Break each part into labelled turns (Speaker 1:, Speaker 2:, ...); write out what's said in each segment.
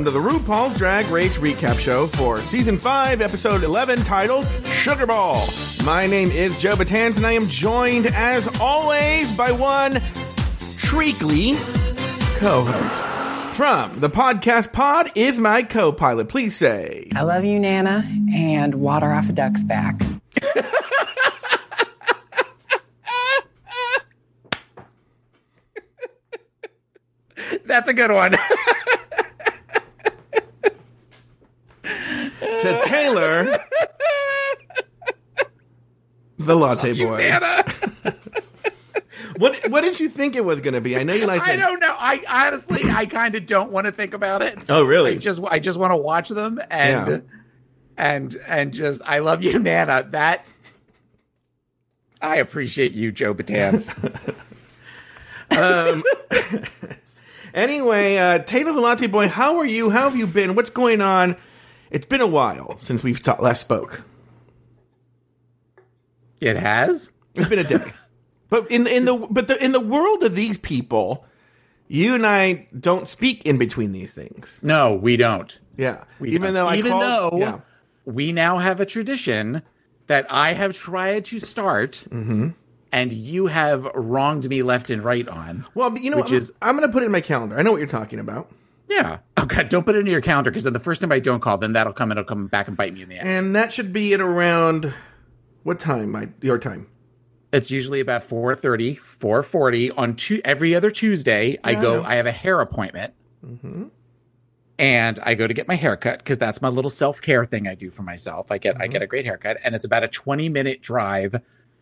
Speaker 1: Welcome to the RuPaul's Drag Race Recap Show for Season 5, Episode 11, titled Sugar Ball. My name is Joe Batans, and I am joined, as always, by one treacly co host. From the podcast pod is my co pilot. Please say.
Speaker 2: I love you, Nana, and water off a duck's back.
Speaker 3: That's a good one.
Speaker 1: to Taylor, the latte boy.
Speaker 3: Nana.
Speaker 1: What what did you think it was going to be? I know you like.
Speaker 3: I don't know. I honestly, I kind of don't want to think about it.
Speaker 1: Oh, really?
Speaker 3: I just, I just want to watch them and,
Speaker 1: Yeah.
Speaker 3: and, and just, I love you, Nana. That, I appreciate you, Joe Batans. Um.
Speaker 1: anyway, uh, Taylor the latte boy, how are you? How have you been? What's going on? It's been a while since we've ta- last spoke.
Speaker 3: it has.
Speaker 1: It's been a day. but in in the but the, in the world of these people, you and I don't speak in between these things.
Speaker 3: No, we don't.
Speaker 1: Yeah.
Speaker 3: We
Speaker 1: even
Speaker 3: don't.
Speaker 1: though I
Speaker 3: even
Speaker 1: call,
Speaker 3: though
Speaker 1: yeah.
Speaker 3: we now have a tradition that I have tried to start,
Speaker 1: Mm-hmm.
Speaker 3: and you have wronged me left and right on.
Speaker 1: Well, but you know, I'm,
Speaker 3: is-
Speaker 1: I'm going to put it in my calendar. I know what you're talking about.
Speaker 3: Yeah. Oh God, don't put it in your calendar because then the first time I don't call, then that'll come and it'll come back and bite me in the ass.
Speaker 1: And that should be at around what time? My your time.
Speaker 3: it's usually about 4.30 4.40 on two, every other tuesday i
Speaker 1: Yeah, I
Speaker 3: go
Speaker 1: know.
Speaker 3: i have a hair appointment
Speaker 1: Mm-hmm.
Speaker 3: and i go to get my haircut because that's my little self-care thing i do for myself i get i
Speaker 1: Mm-hmm.
Speaker 3: get a great haircut and it's about a 20 minute drive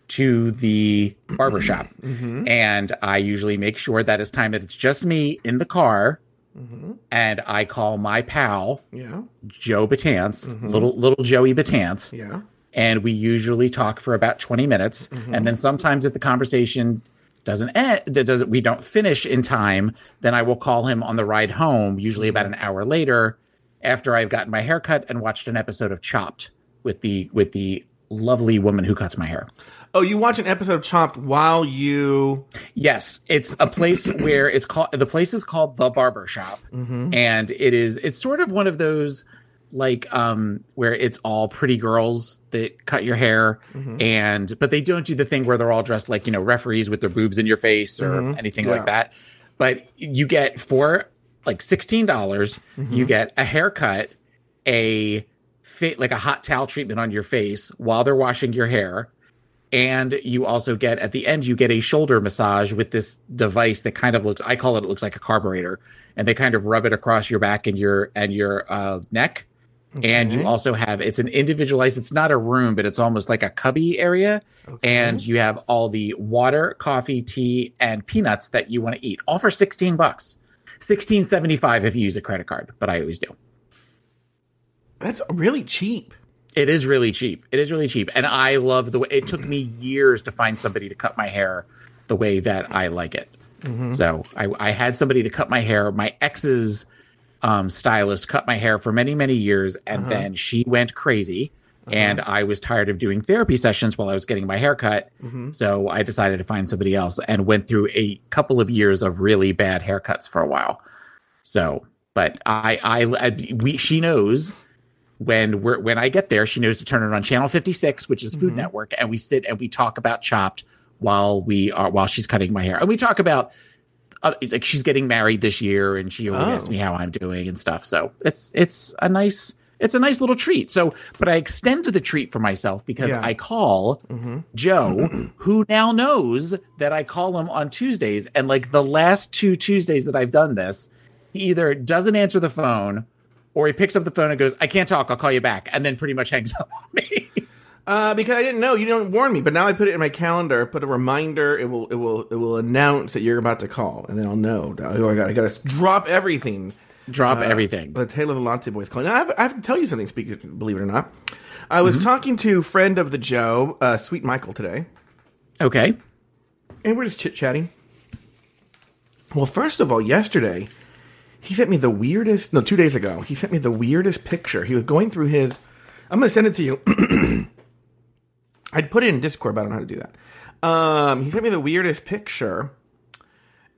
Speaker 3: to the barbershop.
Speaker 1: Mm-hmm.
Speaker 3: and i usually make sure that it's time that it's just me in the car
Speaker 1: Mm-hmm.
Speaker 3: and i call my pal
Speaker 1: Yeah.
Speaker 3: joe batance
Speaker 1: Mm-hmm.
Speaker 3: little little joey batance
Speaker 1: Yeah.
Speaker 3: and we usually talk for about 20 minutes and then sometimes if the conversation doesn't end that doesn't we don't finish in time then i will call him on the ride home usually about an hour later after i've gotten my hair cut and watched an episode of chopped with the with the lovely woman who cuts my hair
Speaker 1: Oh, you watch an episode of Chopped while you.
Speaker 3: yes it's a place where it's called the place is called the barber shop. Mm-hmm. And it is it's sort of one of those like um where it's all pretty girls that cut your hair. Mm-hmm. And but they don't do the thing where they're all dressed like you know referees with their boobs in your face or mm-hmm. anything
Speaker 1: Yeah.
Speaker 3: like that. But you get for like $16 you get a haircut a fit like a hot towel treatment on your face while they're washing your hair and you also get at the end you get a shoulder massage with this device that kind of looks i call it it looks like a carburetor. And they kind of rub it across your back and your and your uh, neck. And you also have it's an individualized it's not a room but it's almost like a cubby area. And you have all the water coffee tea and peanuts that you want to eat all for 16 bucks. 1675 if you use a credit card but i always do.
Speaker 1: That's really cheap.
Speaker 3: It is really cheap. It is really cheap. And I love the way it took me years to find somebody to cut my hair the way that I like it. Mm-hmm. So I, I had somebody to cut my hair. My ex's um, stylist cut my hair for many, many years. And uh-huh. then she went crazy. Uh-huh. And I was tired of doing therapy sessions while I was getting my hair cut. Mm-hmm. So I decided to find somebody else and went through a couple of years of really bad haircuts for a while. So, but I, I, I we, she knows when we're when I get there, she knows to turn it on channel 56, which is Food Network, and we sit and we talk about Chopped while we are while she's cutting my hair, and we talk about uh, like she's getting married this year, and she always
Speaker 1: Oh.
Speaker 3: asks me how I'm doing and stuff. So it's it's a nice it's a nice little treat. So, but I extend the treat for myself because
Speaker 1: Yeah.
Speaker 3: I call Joe, who now knows that I call him on Tuesdays. And like the last two Tuesdays that I've done this, he either doesn't answer the phone or he picks up the phone and goes, I can't talk. I'll call you back. And then pretty much hangs up on me.
Speaker 1: Uh, because I didn't know you don't warn me, but now I put it in my calendar. Put a reminder. It will. It will. It will announce that you're about to call, and then I'll know. Oh, I got. I got to drop everything.
Speaker 3: Drop
Speaker 1: Uh,
Speaker 3: everything.
Speaker 1: The Taylor the Latte Boys calling. Now, I have, I have to tell you something. Speak, believe it or not, I
Speaker 3: Mm-hmm.
Speaker 1: was talking to friend of the Joe, uh, Sweet Michael, today,
Speaker 3: Okay.
Speaker 1: and we're just chit chatting. Well, first of all, yesterday he sent me the weirdest. No, two days ago he sent me the weirdest picture. He was going through his. I'm going to send it to you. I'd put it in Discord, but I don't know how to do that. Um, he sent me the weirdest picture.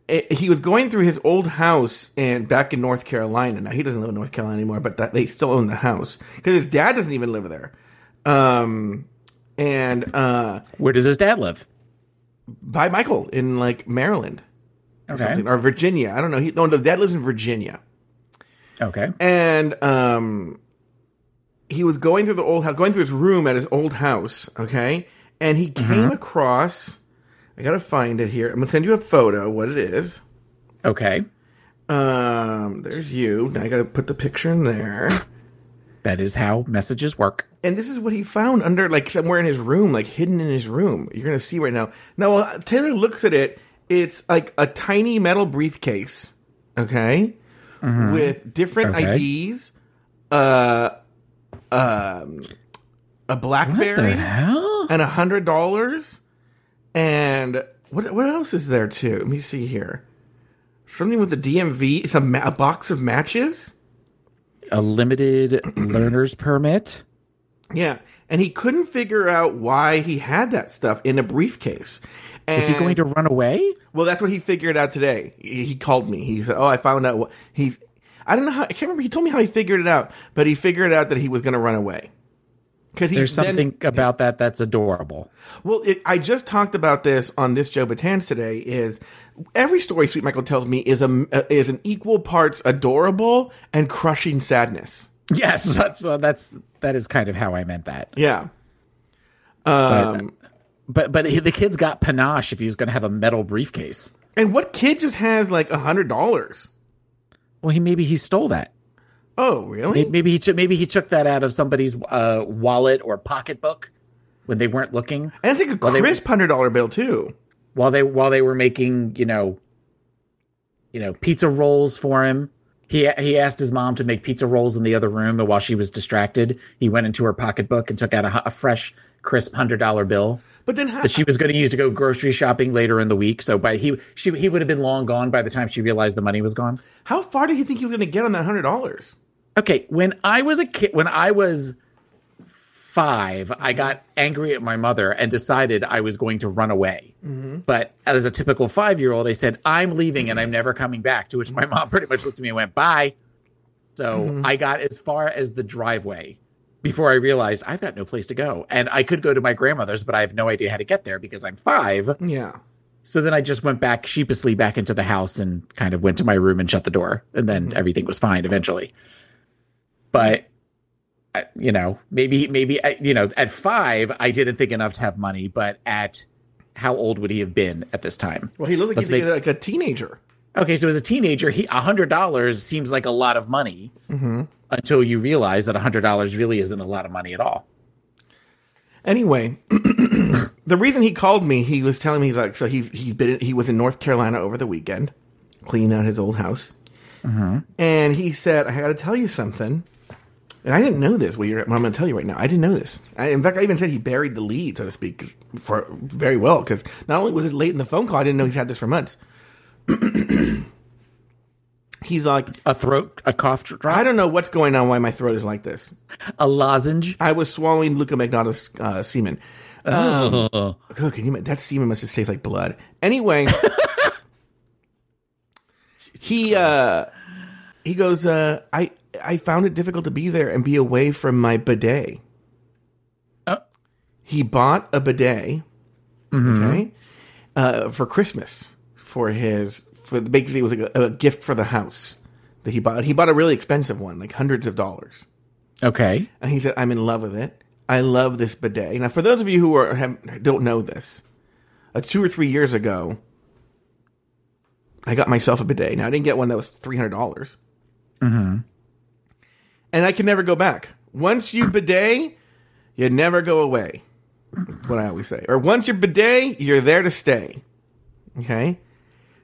Speaker 1: It- he was going through his old house and back in North Carolina. Now he doesn't live in North Carolina anymore, but that they still own the house because his dad doesn't even live there. Um, and uh,
Speaker 3: Where does his dad live?
Speaker 1: by Michael in like Maryland or
Speaker 3: Okay.
Speaker 1: something or Virginia. I don't know. He no, the dad lives in Virginia,
Speaker 3: Okay.
Speaker 1: and um, he was going through the old house, going through his room at his old house. Okay, and he came across. I gotta find it here. I'm gonna send you a photo. What it is.
Speaker 3: Okay.
Speaker 1: Um, there's you. Now I gotta put the picture in there.
Speaker 3: That is how messages work.
Speaker 1: And this is what he found under, like, somewhere in his room, like hidden in his room. You're gonna see right now. Now, Taylor looks at it. It's like a tiny metal briefcase, okay, with different
Speaker 3: Okay.
Speaker 1: IDs, uh, um, a BlackBerry, and a hundred dollars, and what what else is there too? Let me see here. Something with the DMV. It's a, ma- a box of matches.
Speaker 3: A limited learner's permit.
Speaker 1: Yeah, and he couldn't figure out why he had that stuff in a briefcase. And,
Speaker 3: Is he going to run away?
Speaker 1: Well, that's what he figured out today. He, he called me. He said, "Oh, I found out what he's." I don't know how. I can't remember. He told me how he figured it out, but he figured out that he was going to run away. Because
Speaker 3: There's something about that that's adorable.
Speaker 1: Well, it, I just talked about this on this Joe Batans today. Is every story Sweet Michael tells me is a is an equal parts adorable and crushing sadness.
Speaker 3: Yes, that's uh, that's that is kind of how I meant that.
Speaker 1: Yeah. Um,
Speaker 3: but, but he, the kid's got panache if he was going to have a metal briefcase.
Speaker 1: and what kid just has like a hundred dollars?
Speaker 3: Well, he maybe he stole that.
Speaker 1: Oh, really?
Speaker 3: Maybe, he took maybe he took that out of somebody's uh, wallet or pocketbook when they weren't looking
Speaker 1: And it's like a crisp hundred dollar bill too.
Speaker 3: while they while they were making you know you know pizza rolls for him. He he asked his mom to make pizza rolls in the other room, and while she was distracted, he went into her pocketbook and took out a, a fresh, crisp hundred dollar bill
Speaker 1: But then how,
Speaker 3: that she was going to use to go grocery shopping later in the week. So by he she he would have been long gone by the time she realized the money was gone.
Speaker 1: how far do you think he was going to get on that hundred dollars?
Speaker 3: Okay, when I was a kid, when I was five, I got angry at my mother and decided I was going to run away. Mm-hmm. But as a typical five year old, I said, I'm leaving and I'm never coming back. To which my mom pretty much looked at me and went, Bye. So mm-hmm. I got as far as the driveway before I realized I've got no place to go. And I could go to my grandmother's, but I have no idea how to get there because I'm five.
Speaker 1: Yeah.
Speaker 3: So then I just went back sheepishly back into the house and kind of went to my room and shut the door. And then everything was fine eventually. But uh, you know, maybe maybe uh, you know, at 5 I didn't think enough to have money, but at how old would he have been at this time?
Speaker 1: Well, he looked like
Speaker 3: make-
Speaker 1: like a teenager.
Speaker 3: Okay, so as a teenager, he $100 seems like a lot of money until you realize that $100 really isn't a lot of money at all.
Speaker 1: Anyway, the reason he called me, he was telling me he's like, so he's he's been he was in North Carolina over the weekend, cleaning out his old house, mm-hmm. and he said, "I got to tell you something." And I didn't know this. What, you're, what I'm going to tell you right now, I didn't know this. I, in fact, I even said he buried the lead, so to speak, for very well. Because not only was it late in the phone call, I didn't know he's had this for months. he's like,
Speaker 3: A throat, a cough drop,
Speaker 1: I don't know what's going on. Why my throat is like this.
Speaker 3: a lozenge.
Speaker 1: I was swallowing Luca Magnotta's uh, semen. Um,
Speaker 3: Oh.
Speaker 1: Oh, can you? That semen must just taste like blood. Anyway, he uh, he goes. Uh, I I found it difficult to be there and be away from my bidet.
Speaker 3: Oh.
Speaker 1: He bought a bidet, okay, uh, for Christmas for his for basically it was like a, a gift for the house that he bought. He bought a really expensive one, like hundreds of dollars.
Speaker 3: Okay.
Speaker 1: And he said, I'm in love with it. I love this bidet. Now, for those of you who are, have, don't know this, uh, two or three years ago, I got myself a bidet. Now, I didn't get one that was $300. Mm-hmm. And I can never go back. Once you bidet, you never go away. That's what I always say. Or once you're bidet, you're there to stay. Okay?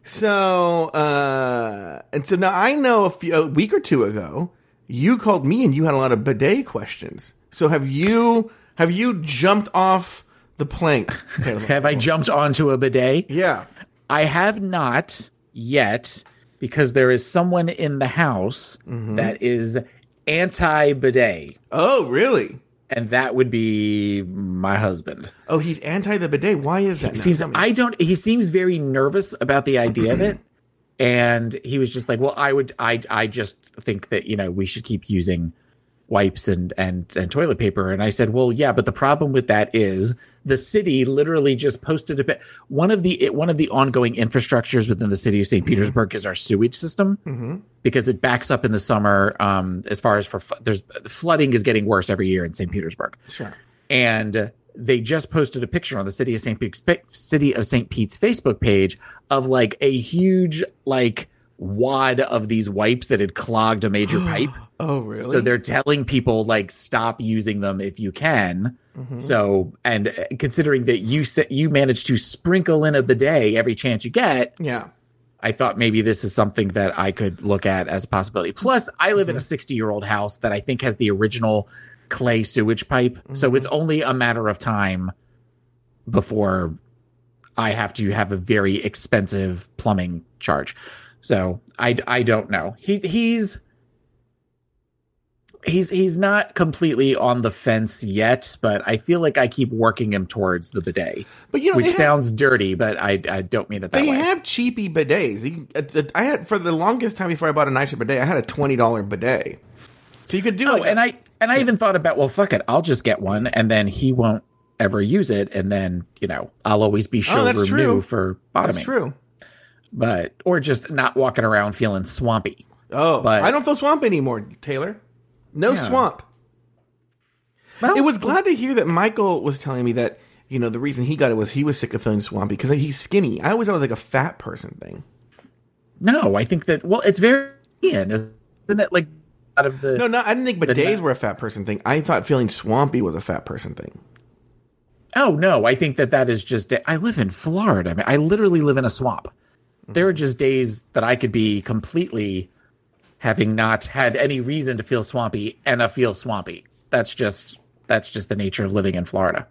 Speaker 1: So, uh, and so now I know a, few, a week or two ago, you called me and you had a lot of bidet questions. So have you have you jumped off the plank?
Speaker 3: Have I jumped onto a bidet?
Speaker 1: Yeah.
Speaker 3: I have not yet because there is someone in the house that is anti bidet,
Speaker 1: Oh, really?
Speaker 3: And that would be my husband.
Speaker 1: Oh, he's anti the bidet. Why is that?
Speaker 3: seems. I don't he seems very nervous about the idea of it. And he was just like, Well, I would I I just think that, you know, we should keep using wipes and and and toilet paper. And I said, Well, yeah, but the problem with that is the city literally just posted a bit one of the one of the ongoing infrastructures within the city of St. Petersburg is our sewage system because it backs up in the summer. Um, as far as for there's flooding is getting worse every year in St. Petersburg
Speaker 1: sure.
Speaker 3: and they just posted a picture on the city of St. Pete's city of St. Pete's Facebook page of like a huge like wad of these wipes that had clogged a major pipe.
Speaker 1: Oh, really?
Speaker 3: So they're telling people like stop using them if you can. Mm-hmm. So and uh, considering that you sa- you managed to sprinkle in a bidet every chance you get,
Speaker 1: yeah.
Speaker 3: I thought maybe this is something that I could look at as a possibility. Plus, I live in a mm-hmm. 60 year old house that I think has the original clay sewage pipe. So mm-hmm. it's only a matter of time before I have to have a very expensive plumbing charge. So I, I don't know. He, he's, he's, he's not completely on the fence yet, but I feel like I keep working him towards the bidet,
Speaker 1: But you know,
Speaker 3: which
Speaker 1: they have-
Speaker 3: sounds dirty, but I, I don't mean it that
Speaker 1: They
Speaker 3: way.
Speaker 1: have cheapy bidets. You- uh, I had for the longest time before I bought a nicer bidet. I had a twenty dollar bidet, so you could do.
Speaker 3: Oh,
Speaker 1: like
Speaker 3: and I and I even thought about, well, fuck it, I'll just get one, and then he won't ever use it, and then you know I'll always be
Speaker 1: Oh, that's
Speaker 3: showroom new for bottoming.
Speaker 1: that's true.
Speaker 3: But or just not walking around feeling swampy.
Speaker 1: Oh,
Speaker 3: But-
Speaker 1: I don't feel swamp anymore, Taylor. No
Speaker 3: Yeah.
Speaker 1: swamp.
Speaker 3: Well,
Speaker 1: It was glad to hear that Michael was telling me that you know the reason he got it was he was sick of feeling swampy because he's skinny. I always thought it was like a fat person thing.
Speaker 3: no, I think that well, it's very isn't it like out of the
Speaker 1: No, no, I didn't think
Speaker 3: The
Speaker 1: bidets were a fat person thing. I thought feeling swampy was a fat person thing.
Speaker 3: Oh no, I think that that is just. I live in Florida. I mean, I literally live in a swamp. There are just days that I could be completely having not had any reason to feel swampy and I feel swampy. That's just that's just the nature of living in Florida.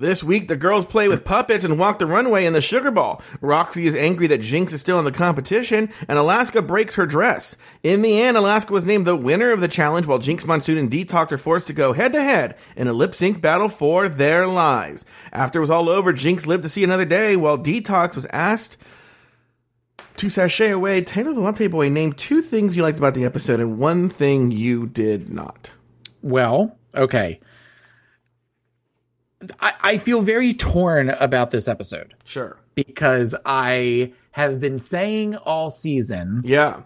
Speaker 1: This week, the girls play with puppets and walk the runway in the Sugar Ball. Roxy is angry that Jinx is still in the competition, and Alaska breaks her dress. In the end, Alaska was named the winner of the challenge, while Jinx Monsoon and Detox are forced to go head to head in a lip sync battle for their lives. After it was all over, Jinx lived to see another day, while Detox was asked to sashay away. Taylor the Latte Boy named two things you liked about the episode and one thing you did not.
Speaker 3: Well, okay. I, I feel very torn about this episode
Speaker 1: Sure.
Speaker 3: because I have been saying all season
Speaker 1: Yeah.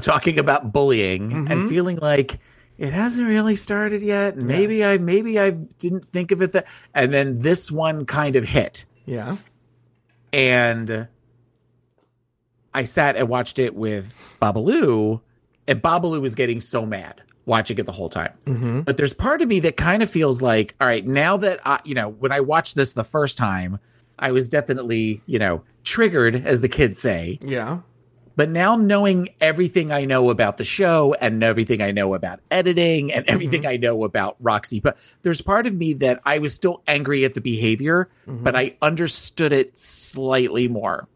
Speaker 3: talking about bullying and mm-hmm. feeling like it hasn't really started yet. Maybe I maybe I didn't think of it that and then this one kind of hit.
Speaker 1: Yeah.
Speaker 3: And I sat and watched it with Babalu, and Babalu was getting so mad watching it the whole time. Mm-hmm. But there's part of me that kind of feels like, all right, now that I, you know, when I watched this the first time, I was definitely, you know, triggered, as the kids say.
Speaker 1: Yeah.
Speaker 3: But now knowing everything I know about the show and everything I know about editing and mm-hmm. everything I know about Roxy, but there's part of me that I was still angry at the behavior, mm-hmm. but I understood it slightly more.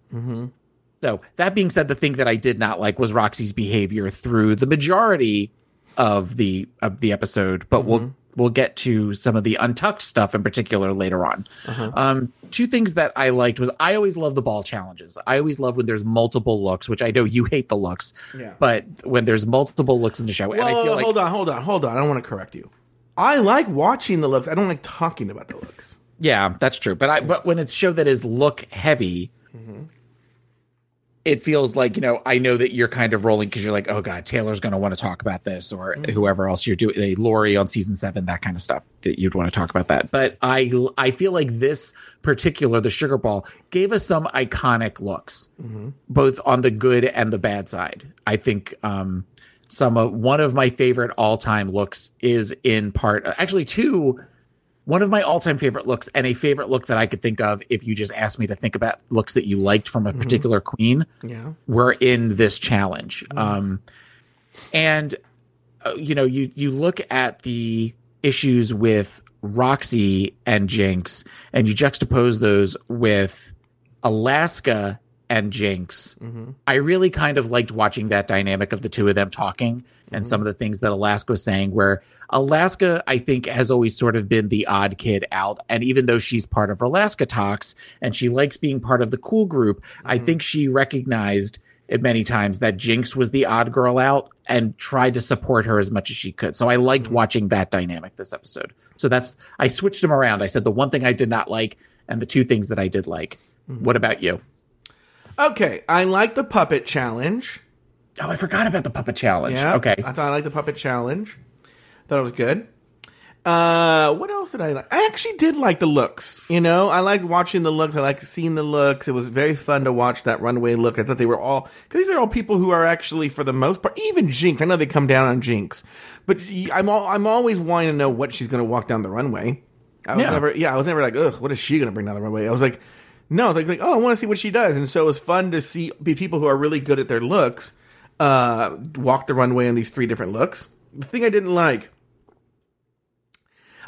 Speaker 3: So that being said, the thing that I did not like was Roxy's behavior through the majority of the of the episode, but we'll mm-hmm. we'll get to some of the untucked stuff in particular later on. Uh-huh. Um, two things that I liked was I always love the ball challenges. I always love when there's multiple looks, which I know you hate the looks,
Speaker 1: Yeah.
Speaker 3: but when there's multiple looks in the show, and I feel like
Speaker 1: hold on, hold on, hold on. I don't want to correct you. I like watching the looks. I don't like talking about the looks.
Speaker 3: Yeah, that's true. But I but when it's show that is look heavy, mm-hmm. It feels like you know I know that you're kind of rolling because you're like, oh god, Taylor's going to want to talk about this, or
Speaker 1: Mm-hmm.
Speaker 3: whoever else you're doing, uh, Lori on season seven, that kind of stuff that you'd want to talk about that. But I I feel like this particular, the Sugar Ball, gave us some iconic looks,
Speaker 1: Mm-hmm.
Speaker 3: both on the good and the bad side. I think um, some of one of my favorite all time looks is in part actually two one of my all-time favorite looks and a favorite look that I could think of if you just asked me to think about looks that you liked from a particular queen
Speaker 1: Yeah.
Speaker 3: were in this challenge. Um, and uh, you know, you you look at the issues with Roxy and Jinx, and you juxtapose those with Alaska and Jinx. Mm-hmm. I really kind of liked watching that dynamic of the two of them talking and mm-hmm. some of the things that Alaska was saying. Where Alaska, I think, has always sort of been the odd kid out, and even though she's part of Rolaskatox and she likes being part of the cool group, I mm-hmm. think she recognized it many times that Jinx was the odd girl out and tried to support her as much as she could. So I liked watching that dynamic this episode. So that's I switched them around. I said the one thing I did not like and the two things that I did like. What about you?
Speaker 1: Okay, I like the puppet challenge.
Speaker 3: Oh, I forgot about the puppet challenge.
Speaker 1: Yeah.
Speaker 3: Okay.
Speaker 1: I thought I liked the puppet challenge. Thought it was good. Uh, what else did I like? I actually did like the looks. You know, I liked watching the looks. I liked seeing the looks. It was very fun to watch that runway look. I thought they were all because these are all people who are actually, for the most part, even Jinx. I know they come down on Jinx, but I'm all, I'm always wanting to know what she's going to walk down the runway. I was
Speaker 3: Yeah.
Speaker 1: never, yeah, I was never like, ugh, what is she going to bring down the runway? I was like, no, like, like, oh, I want to see what she does, and so it was fun to see be people who are really good at their looks uh, walk the runway in these three different looks. The thing I didn't like,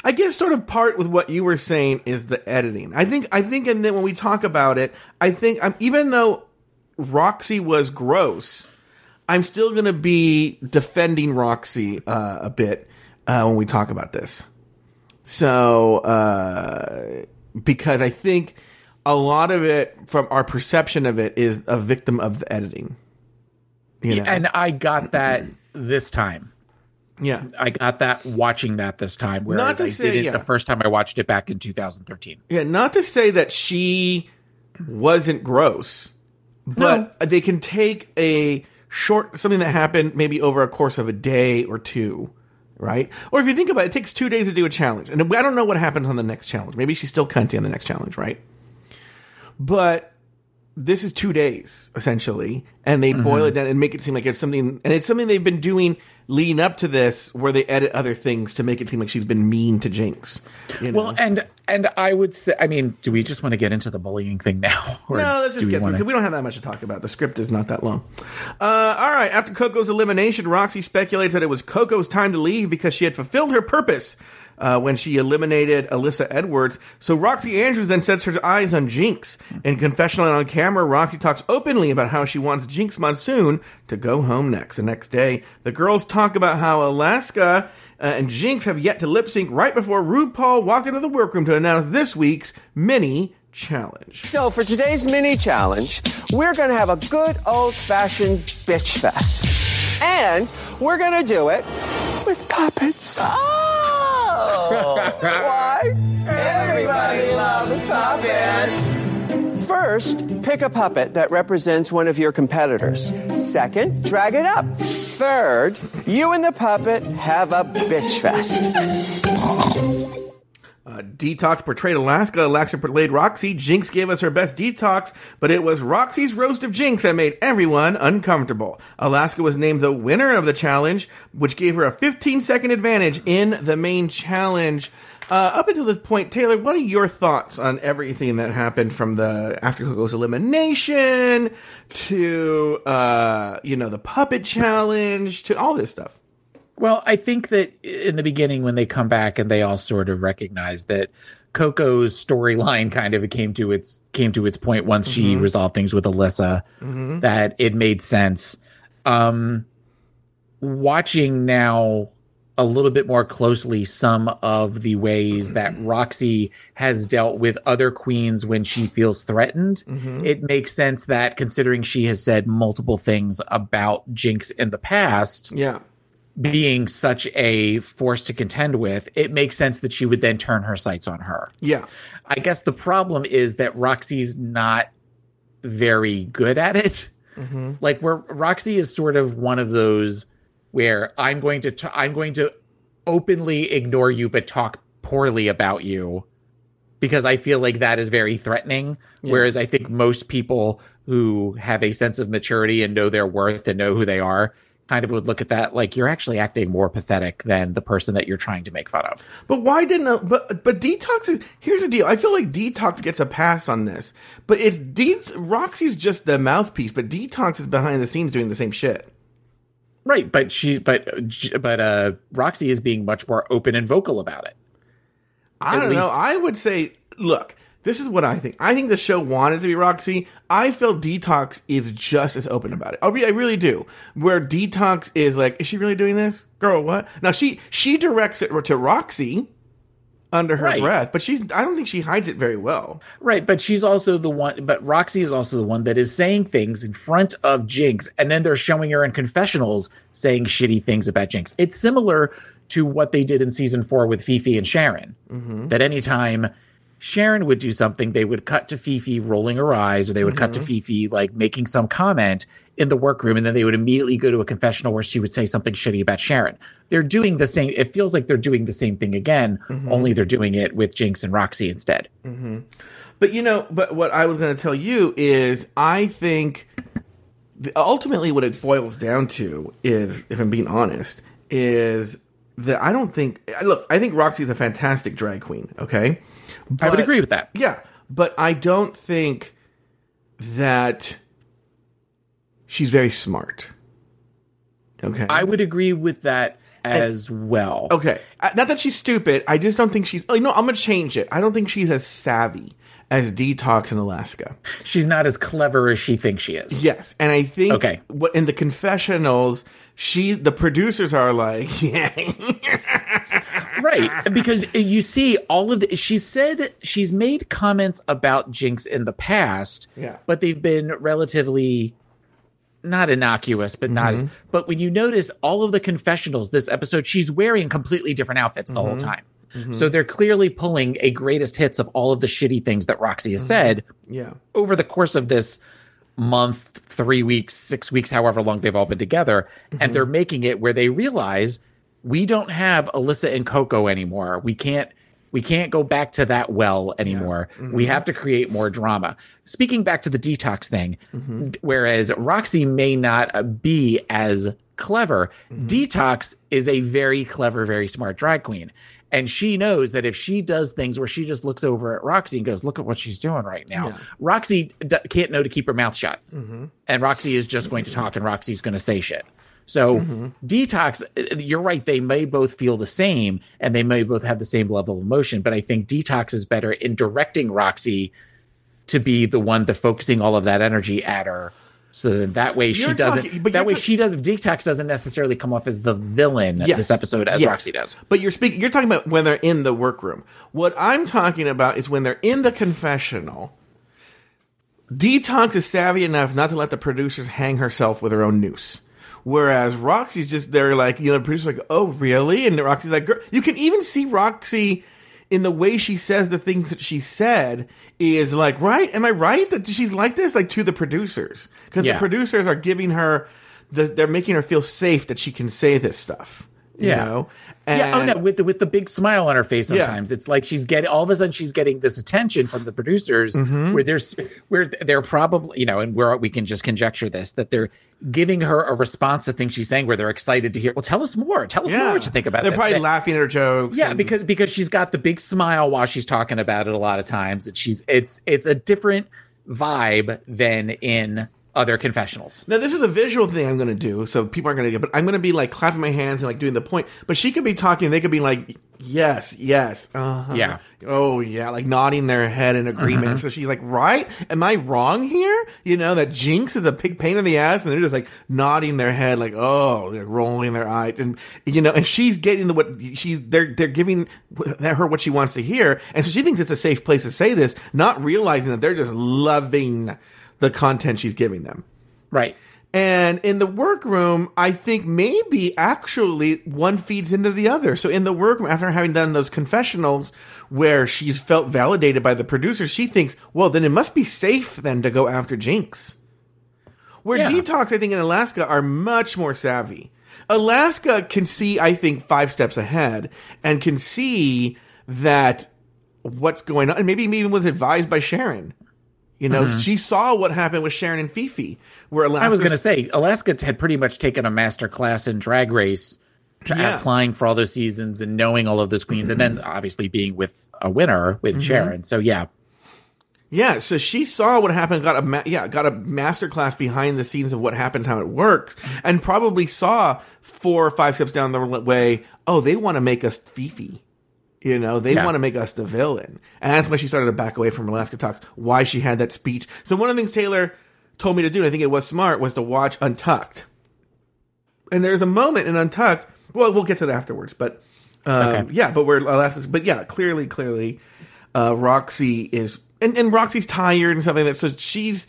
Speaker 1: I guess, sort of part with what you were saying is the editing. I think, I think, and then when we talk about it, I think, um, even though Roxy was gross, I'm still going to be defending Roxy uh, a bit uh, when we talk about this. So, uh, because I think a lot of it, from our perception of it, is a victim of the editing. You know?
Speaker 3: And I got that this time.
Speaker 1: yeah.
Speaker 3: I got that watching that this time, whereas I
Speaker 1: say-
Speaker 3: didn't
Speaker 1: yeah.
Speaker 3: the first time I watched it back in 2013.
Speaker 1: Yeah, not to say that she wasn't gross, but they can take a short something that happened maybe over a course of a day or two, right? Or if you think about it, it takes two days to do a challenge, and I don't know what happens on the next challenge. Maybe she's still cunty on the next challenge, right? But this is two days essentially, and they boil mm-hmm. it down and make it seem like it's something, and it's something they've been doing leading up to this, where they edit other things to make it seem like she's been mean to Jinx. You know?
Speaker 3: Well, and and I would say, I mean, do we just want to get into the bullying thing now?
Speaker 1: No, let's just get through
Speaker 3: wanna-
Speaker 1: we don't have that much to talk about. The script is not that long. Uh, all right. After Coco's elimination, Roxy speculates that it was Coco's time to leave because she had fulfilled her purpose uh, when she eliminated Alyssa Edwards. So Roxy Andrews then sets her eyes on Jinx. In confessional and on camera, Roxy talks openly about how she wants Jinx Monsoon to go home next. The next day, the girls talk about how Alaska uh, and Jinx have yet to lip sync right before RuPaul walked into the workroom to announce this week's mini challenge.
Speaker 4: So for today's mini challenge, we're going to have a good old fashioned bitch fest. And we're going to do it with puppets. Oh! Why? Everybody loves puppets. First, pick a puppet that represents one of your competitors. Second, drag it up. Third, you and the puppet have a bitch fest.
Speaker 1: Uh, Detox portrayed Alaska. Alaska played Roxy. Jinx gave us her best detox, but it was Roxy's roast of Jinx that made everyone uncomfortable. Alaska was named the winner of the challenge, which gave her a 15 second advantage in the main challenge. Uh, up until this point, Taylor, what are your thoughts on everything that happened from the After Coco's elimination to, uh, you know, the puppet challenge to all this stuff?
Speaker 3: Well, I think that in the beginning, when they come back and they all sort of recognize that Coco's storyline kind of came to its came to its point once she resolved things with Alyssa, that it made sense. Um, watching now a little bit more closely some of the ways that Roxy has dealt with other queens when she feels threatened, mm-hmm. it makes sense that considering she has said multiple things about Jinx in the past,
Speaker 1: Yeah.
Speaker 3: being such a force to contend with, it makes sense that she would then turn her sights on her.
Speaker 1: Yeah.
Speaker 3: I guess the problem is that Roxy's not very good at it. Mm-hmm. Like where Roxy is sort of one of those where I'm going to t- I'm going to openly ignore you but talk poorly about you because I feel like that is very threatening. Whereas I think most people who have a sense of maturity and know their worth and know who they are kind of would look at that like you're actually acting more pathetic than the person that you're trying to make fun of.
Speaker 1: But why didn't? But but detox is here's the deal. I feel like detox gets a pass on this, but it's De- Roxy's just the mouthpiece, but detox is behind the scenes doing the same shit.
Speaker 3: Right, but she but but uh Roxy is being much more open and vocal about it.
Speaker 1: I don't know. I would say, look, this is what I think. I think the show wanted to be Roxy. I feel Detox is just as open about it. I re- I really do. Where Detox is like, is she really doing this, girl? What? Now she she directs it to Roxy under her
Speaker 3: Right.
Speaker 1: breath, but she's. I don't think she hides it very well.
Speaker 3: Right, but she's also the one but Roxy is also the one that is saying things in front of Jinx and then they're showing her in confessionals saying shitty things about Jinx. It's similar to what they did in season 4 with Phi Phi and Sharon. Mm-hmm. That anytime Sharon would do something, they would cut to Phi Phi rolling her eyes, or they would cut to mm-hmm. Phi Phi like making some comment in the workroom, and then they would immediately go to a confessional where she would say something shitty about Sharon. They're doing the same. It feels like they're doing the same thing again, mm-hmm. only they're doing it with Jinx and Roxy instead. Mm-hmm.
Speaker 1: But you know, but what I was going to tell you is, I think the, ultimately what it boils down to is, if I'm being honest, is that I don't think. Look, I think Roxy's a fantastic drag queen. Okay,
Speaker 3: I would agree with that.
Speaker 1: Yeah, but I don't think that she's very smart. Okay.
Speaker 3: I would agree with that as well.
Speaker 1: okay. Uh, Not that she's stupid. I just don't think she's. Oh, you know, I'm gonna change it. I don't think she's as savvy as Detox in Alaska.
Speaker 3: She's not as clever as she thinks she is.
Speaker 1: Yes, and I think
Speaker 3: Okay.
Speaker 1: what in the confessionals, she the producers are like, yeah,
Speaker 3: Right. Because you see all of the she said she's made comments about Jinx in the past,
Speaker 1: Yeah.
Speaker 3: but they've been relatively not innocuous, but not as mm-hmm. but when you notice all of the confessionals this episode, she's wearing completely different outfits the whole mm-hmm. time. Mm-hmm. So they're clearly pulling a greatest hits of all of the shitty things that Roxy has said
Speaker 1: yeah,
Speaker 3: over the course of this month, three weeks, six weeks, however long they've all been together, and they're making it where they realize we don't have Alyssa and Coco anymore. We can't we can't go back to that well anymore. Mm-hmm. We have to create more drama. Speaking back to the detox thing, mm-hmm. whereas Roxy may not uh, be as clever, mm-hmm. detox is a very clever, very smart drag queen. And she knows that if she does things where she just looks over at Roxy and goes, "Look at what she's doing right now," Roxy d- can't know to keep her mouth shut, and Roxy is just going to talk, and Roxy's going to say shit. So detox, uh, you're right. They may both feel the same, and they may both have the same level of emotion. But I think detox is better in directing Roxy to be the one that focusing all of that energy at her. So that, that way she
Speaker 1: You're
Speaker 3: doesn't.
Speaker 1: talking-
Speaker 3: that way she doesn't. Detox doesn't necessarily come off as the villain
Speaker 1: Yes.
Speaker 3: this episode as
Speaker 1: Yes.
Speaker 3: Roxy does.
Speaker 1: But you're speaking. You're talking about when they're in the workroom. What I'm talking about is when they're in the confessional. Detox is savvy enough not to let the producers hang herself with her own noose. Whereas Roxy's just there, like you know, the producer's like, "Oh, really?" And Roxy's like, Girl. "You can even see Roxy in the way she says the things that she said is like, right? Am I right that she's like this, like to the producers? Because
Speaker 3: Yeah.
Speaker 1: the producers are giving her, the, they're making her feel safe that she can say this stuff. You
Speaker 3: Yeah.
Speaker 1: know?
Speaker 3: yeah, oh no, with the with the big smile on her face.
Speaker 1: Yeah.
Speaker 3: Sometimes it's like she's getting all of a sudden she's getting this attention from the producers,
Speaker 1: Mm-hmm.
Speaker 3: where there's where they're probably you know, and where we can just conjecture this that they're giving her a response to things she's saying, where they're excited to hear. Well, tell us more. Tell us more what you think about
Speaker 1: They're
Speaker 3: this.
Speaker 1: probably
Speaker 3: That-
Speaker 1: laughing at her jokes.
Speaker 3: yeah,
Speaker 1: and-
Speaker 3: because because she's got the big smile while she's talking about it. A lot of times, that she's it's it's a different vibe than in other confessionals.
Speaker 1: Now this is a visual thing I'm going to do, so people aren't going to get. But I'm going to be like clapping my hands and like doing the point. But she could be talking. They could be like, "Yes, yes, uh-huh.
Speaker 3: Yeah.
Speaker 1: oh yeah," like nodding their head in agreement. So she's like, "Right? Am I wrong here? You know that Jinx is a big pain in the ass," and they're just like nodding their head, like, "Oh," they're rolling their eyes, and you know, and she's getting the what she's they're they're giving her what she wants to hear, and so she thinks it's a safe place to say this, not realizing that they're just loving the content she's giving them.
Speaker 3: Right.
Speaker 1: And in the workroom, I think maybe actually one feeds into the other. So in the workroom, after having done those confessionals where she's felt validated by the producers, she thinks, well, then it must be safe then to go after Jinx. Where
Speaker 3: Yeah.
Speaker 1: Detox, I think, in Alaska are much more savvy. Alaska can see, I think, five steps ahead and can see that what's going on. And maybe even was advised by Sharon. You know, she saw what happened with Sharon and Phi Phi, where Alaska.
Speaker 3: Mm-hmm. I was going to say Alaska had pretty much taken a master class in drag race,
Speaker 1: Yeah.
Speaker 3: applying for all those seasons and knowing all of those queens, and then obviously being with a winner with Sharon. So yeah,
Speaker 1: Yeah, so she saw what happened, got a ma- yeah, got a master class behind the scenes of what happens, how it works, and probably saw four or five steps down the way. Oh, they want to make us Phi Phi. You know, they
Speaker 3: Yeah.
Speaker 1: want to make us the villain, and that's why she started to back away from Rolaskatox. Why she had that speech. So one of the things Taylor told me to do, and I think it was smart, was to watch Untucked. And there's a moment in Untucked. Well, we'll get to that afterwards, but um,
Speaker 3: Okay.
Speaker 1: yeah, but we're Alaska's. But yeah, clearly, clearly, uh, Roxy is, and, and Roxy's tired and stuff like that. So she's,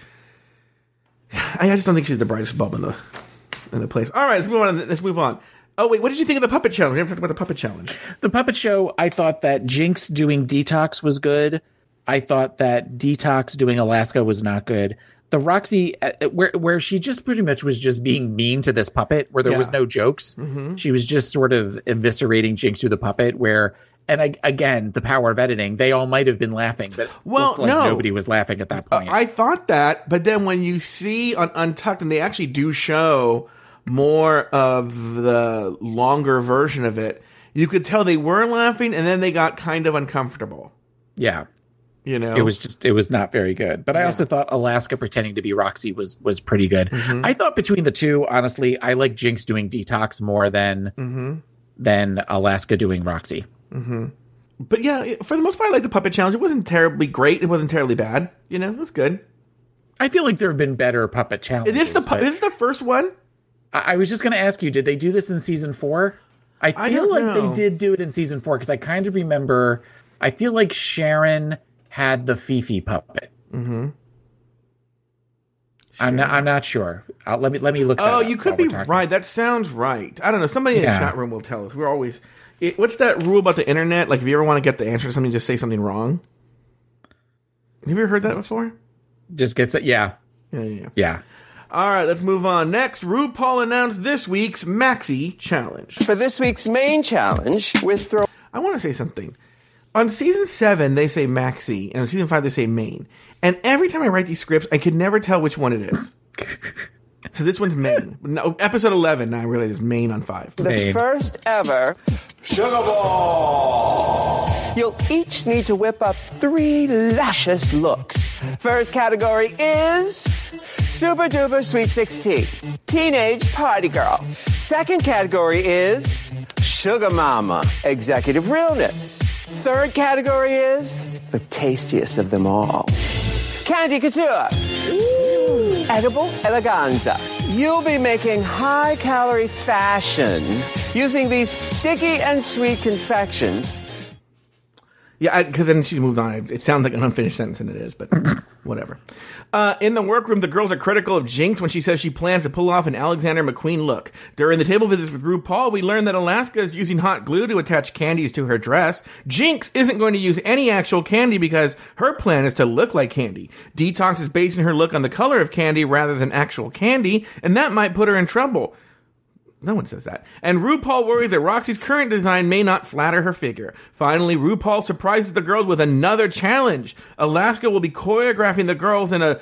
Speaker 1: I, I just don't think she's the brightest bulb in the in the place. All right, let's move on. Let's move on. Oh wait, what did you think of the puppet challenge? We haven't talked about the puppet challenge.
Speaker 3: the puppet show. I thought that Jinx doing Detox was good. I thought that Detox doing Alaska was not good. The Roxy, uh, uh where where she just pretty much was just being mean to this puppet, where there was no jokes. Mm-hmm. She was just sort of eviscerating Jinx through the puppet. Where, and I, again, the power of editing. They all might have been laughing, but
Speaker 1: Well,
Speaker 3: looked like
Speaker 1: no.
Speaker 3: nobody was laughing at that uh, point.
Speaker 1: I thought that, but then when you see on Untucked, and they actually do show more of the longer version of it, you could tell they were laughing, and then they got kind of uncomfortable.
Speaker 3: yeah,
Speaker 1: You know,
Speaker 3: it was just it was not very good. But I also thought Alaska pretending to be Roxy was was pretty good.
Speaker 1: Mm-hmm.
Speaker 3: I thought between the two, honestly, I like Jinx doing Detox more than
Speaker 1: Mm-hmm.
Speaker 3: than Alaska doing Roxy.
Speaker 1: But yeah, for the most part, I like the puppet challenge. It wasn't terribly great. It wasn't terribly bad. You know, it was good.
Speaker 3: I feel like there have been better puppet challenges.
Speaker 1: Is this the pu-
Speaker 3: but
Speaker 1: is this the first one?
Speaker 3: I, I was just going to ask you, did they do this in season four? I
Speaker 1: I
Speaker 3: feel
Speaker 1: don't
Speaker 3: like
Speaker 1: know.
Speaker 3: they did do it in season four because I kind of remember. I feel like Sharon had the Phi Phi puppet. Mm-hmm. I'm not. I'm not sure. Uh, let me let me look. that
Speaker 1: Oh, you could be right. That sounds right. I don't know. Somebody in
Speaker 3: Yeah.
Speaker 1: the chat room will tell us. We're always. It, what's that rule about the internet? Like, if you ever want to get the answer to something, just say something wrong. Have you ever heard that before?
Speaker 3: Just gets it. Yeah,
Speaker 1: Yeah, yeah, yeah.
Speaker 3: yeah.
Speaker 1: All right, let's move on. Next, RuPaul announced this week's Maxi Challenge.
Speaker 4: For this week's main challenge, with throw.
Speaker 1: I want to say something. On season seven, they say Maxi, and on season five, they say main. And every time I write these scripts, I can never tell which one it is. So this one's main. No, episode 11, now I realize it's main on five.
Speaker 4: the
Speaker 3: main.
Speaker 4: first ever Sugar Ball. You'll each need to whip up three luscious looks. First category is Super Duper Sweet 16, Teenage Party Girl. Second category is Sugar Mama, Executive Realness. Third category is the tastiest of them all. Candy Couture. Edible eleganza. You'll be making high calorie fashion using these sticky and sweet confections.
Speaker 1: Yeah, because then she moved on. It, sounds like an unfinished sentence, and it is, but whatever. Uh, in the workroom, the girls are critical of Jinx when she says she plans to pull off an Alexander McQueen look. During the table visits with RuPaul, we learn that Alaska is using hot glue to attach candies to her dress. Jinx isn't going to use any actual candy because her plan is to look like candy. Detox is basing her look on the color of candy rather than actual candy, and that might put her in trouble. No one says that. And RuPaul worries that Roxy's current design may not flatter her figure. Finally, RuPaul surprises the girls with another challenge. Alaska will be choreographing the girls in a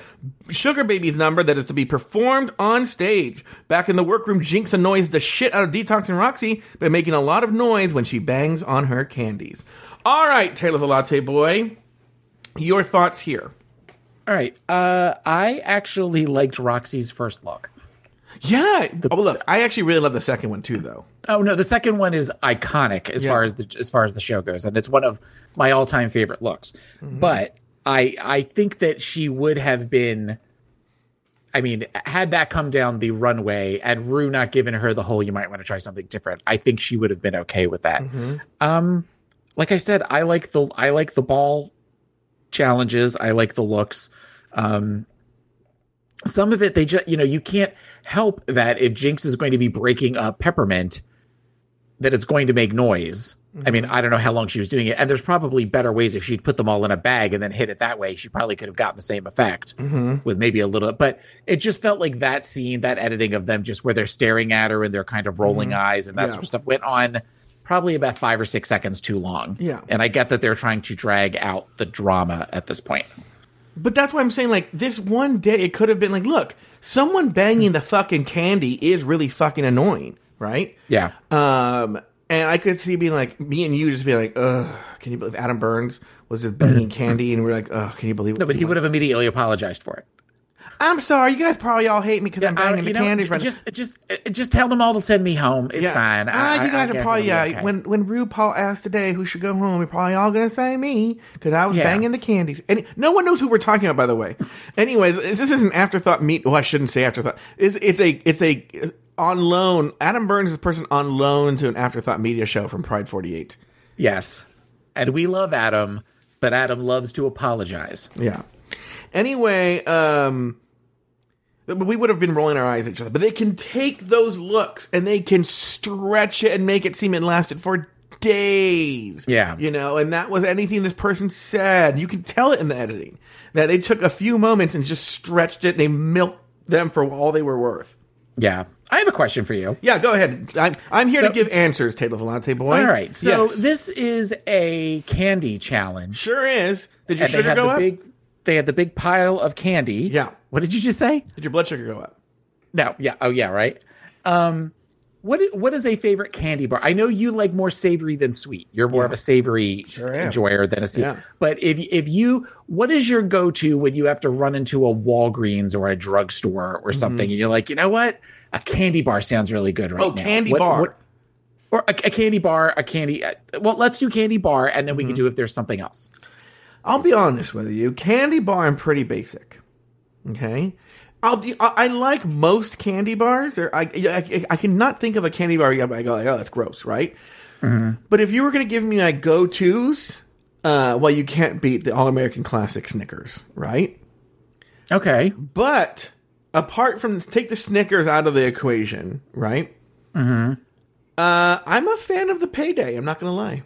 Speaker 1: Sugar Babies number that is to be performed on stage. Back in the workroom, Jinx annoys the shit out of Detox and Roxy by making a lot of noise when she bangs on her candies. All right, Taylor the Latte Boy, your thoughts here.
Speaker 3: All right. Uh, I actually liked Roxy's first look.
Speaker 1: Yeah. oh, look, I actually really love the second one too, though.
Speaker 3: Oh no, the second one is iconic as
Speaker 1: Yeah.
Speaker 3: far as the as far as the show goes, and it's one of my all time favorite looks. But I I think that she would have been. I mean, had that come down the runway and Rue not given her the whole, you might want to try something different. I think she would have been okay with that. Um, like I said, I like the I like the ball challenges. I like the looks. Um, some of it they just you know you can't help that if Jinx is going to be breaking up Peppermint, that it's going to make noise. I mean,
Speaker 1: Mm-hmm.
Speaker 3: I don't know how long she was doing it, and there's probably better ways if she'd put them all in a bag and then hit it that way. She probably could have gotten the same effect
Speaker 1: Mm-hmm.
Speaker 3: with maybe a little. But it just felt like that scene, that editing of them just where they're staring at her and they're kind of rolling eyes and that
Speaker 1: Mm-hmm. Yeah.
Speaker 3: sort of stuff went on probably about five or six seconds too long.
Speaker 1: Yeah.
Speaker 3: and I get that they're trying to drag out the drama at this point.
Speaker 1: But that's why I'm saying, like, this one day it could have been like, look, someone banging the fucking candy is really fucking annoying, right?
Speaker 3: Yeah.
Speaker 1: Um, and I could see being like, me and you just being like, ugh, can you believe Adam Burns was just banging candy? And we're like, ugh, can you believe
Speaker 3: No, but he would have immediately apologized for it.
Speaker 1: I'm sorry, you guys probably all hate me because I'm
Speaker 3: I-
Speaker 1: banging the
Speaker 3: know,
Speaker 1: candies right now.
Speaker 3: just, just, just tell them all to send me home. It's fine.
Speaker 1: Ah,
Speaker 3: I-
Speaker 1: you guys
Speaker 3: I
Speaker 1: are probably yeah.
Speaker 3: okay.
Speaker 1: When when RuPaul asked today who should go home, you're probably all gonna say me because I was
Speaker 3: Yeah.
Speaker 1: banging the candies. And no one knows who we're talking about, by the way. Anyways, this is an afterthought meet. Well, I shouldn't say afterthought. It's it's a it's a on loan. Adam Burns is a person on loan to an afterthought media show from Pride 48.
Speaker 3: Yes. And we love Adam, but Adam loves to apologize.
Speaker 1: Yeah. Anyway, um, we would have been rolling our eyes at each other, but they can take those looks and they can stretch it and make it seem it lasted for days.
Speaker 3: Yeah.
Speaker 1: You know, and that was anything this person said. You can tell it in the editing that they took a few moments and just stretched it and they milked them for all they were worth.
Speaker 3: Yeah. I have a question for you.
Speaker 1: Yeah, go ahead. I'm, I'm here
Speaker 3: So-
Speaker 1: to give answers, Taylor the Latte Boy.
Speaker 3: All right. So
Speaker 1: Yes.
Speaker 3: this is a candy challenge.
Speaker 1: sure is. Did your
Speaker 3: and
Speaker 1: sugar
Speaker 3: have
Speaker 1: go
Speaker 3: the
Speaker 1: up?
Speaker 3: big they had the big pile of candy.
Speaker 1: Yeah.
Speaker 3: What did you just say?
Speaker 1: Did your blood sugar go up?
Speaker 3: No. Yeah. Oh yeah, right. Um what what is a favorite candy bar? I know you like more savory than sweet. You're more of a savory
Speaker 1: Sure
Speaker 3: enjoyer than a sweet.
Speaker 1: Yeah.
Speaker 3: But if if you what is your go-to when you have to run into a Walgreens or a drugstore or something and you're like, "You know what? A candy bar sounds really good right
Speaker 1: Mm-hmm. Oh, candy
Speaker 3: What-
Speaker 1: bar.
Speaker 3: what- or a, a candy bar, a candy. Uh, well, let's do candy bar, and then we
Speaker 1: Mm-hmm.
Speaker 3: can do if there's something else.
Speaker 1: I'll be honest with you. Candy bar, I'm pretty basic. Okay. I'll be, I, I like most candy bars. Or I, I I cannot think of a candy bar. I go like, oh, that's gross, right? But if you were going to give me like go tos, uh, well, you can't beat the All American Classic Snickers, right?
Speaker 3: Okay.
Speaker 1: But apart from take the Snickers out of the equation, right? Mm-hmm. Uh, I'm a fan of the payday. I'm not going to lie.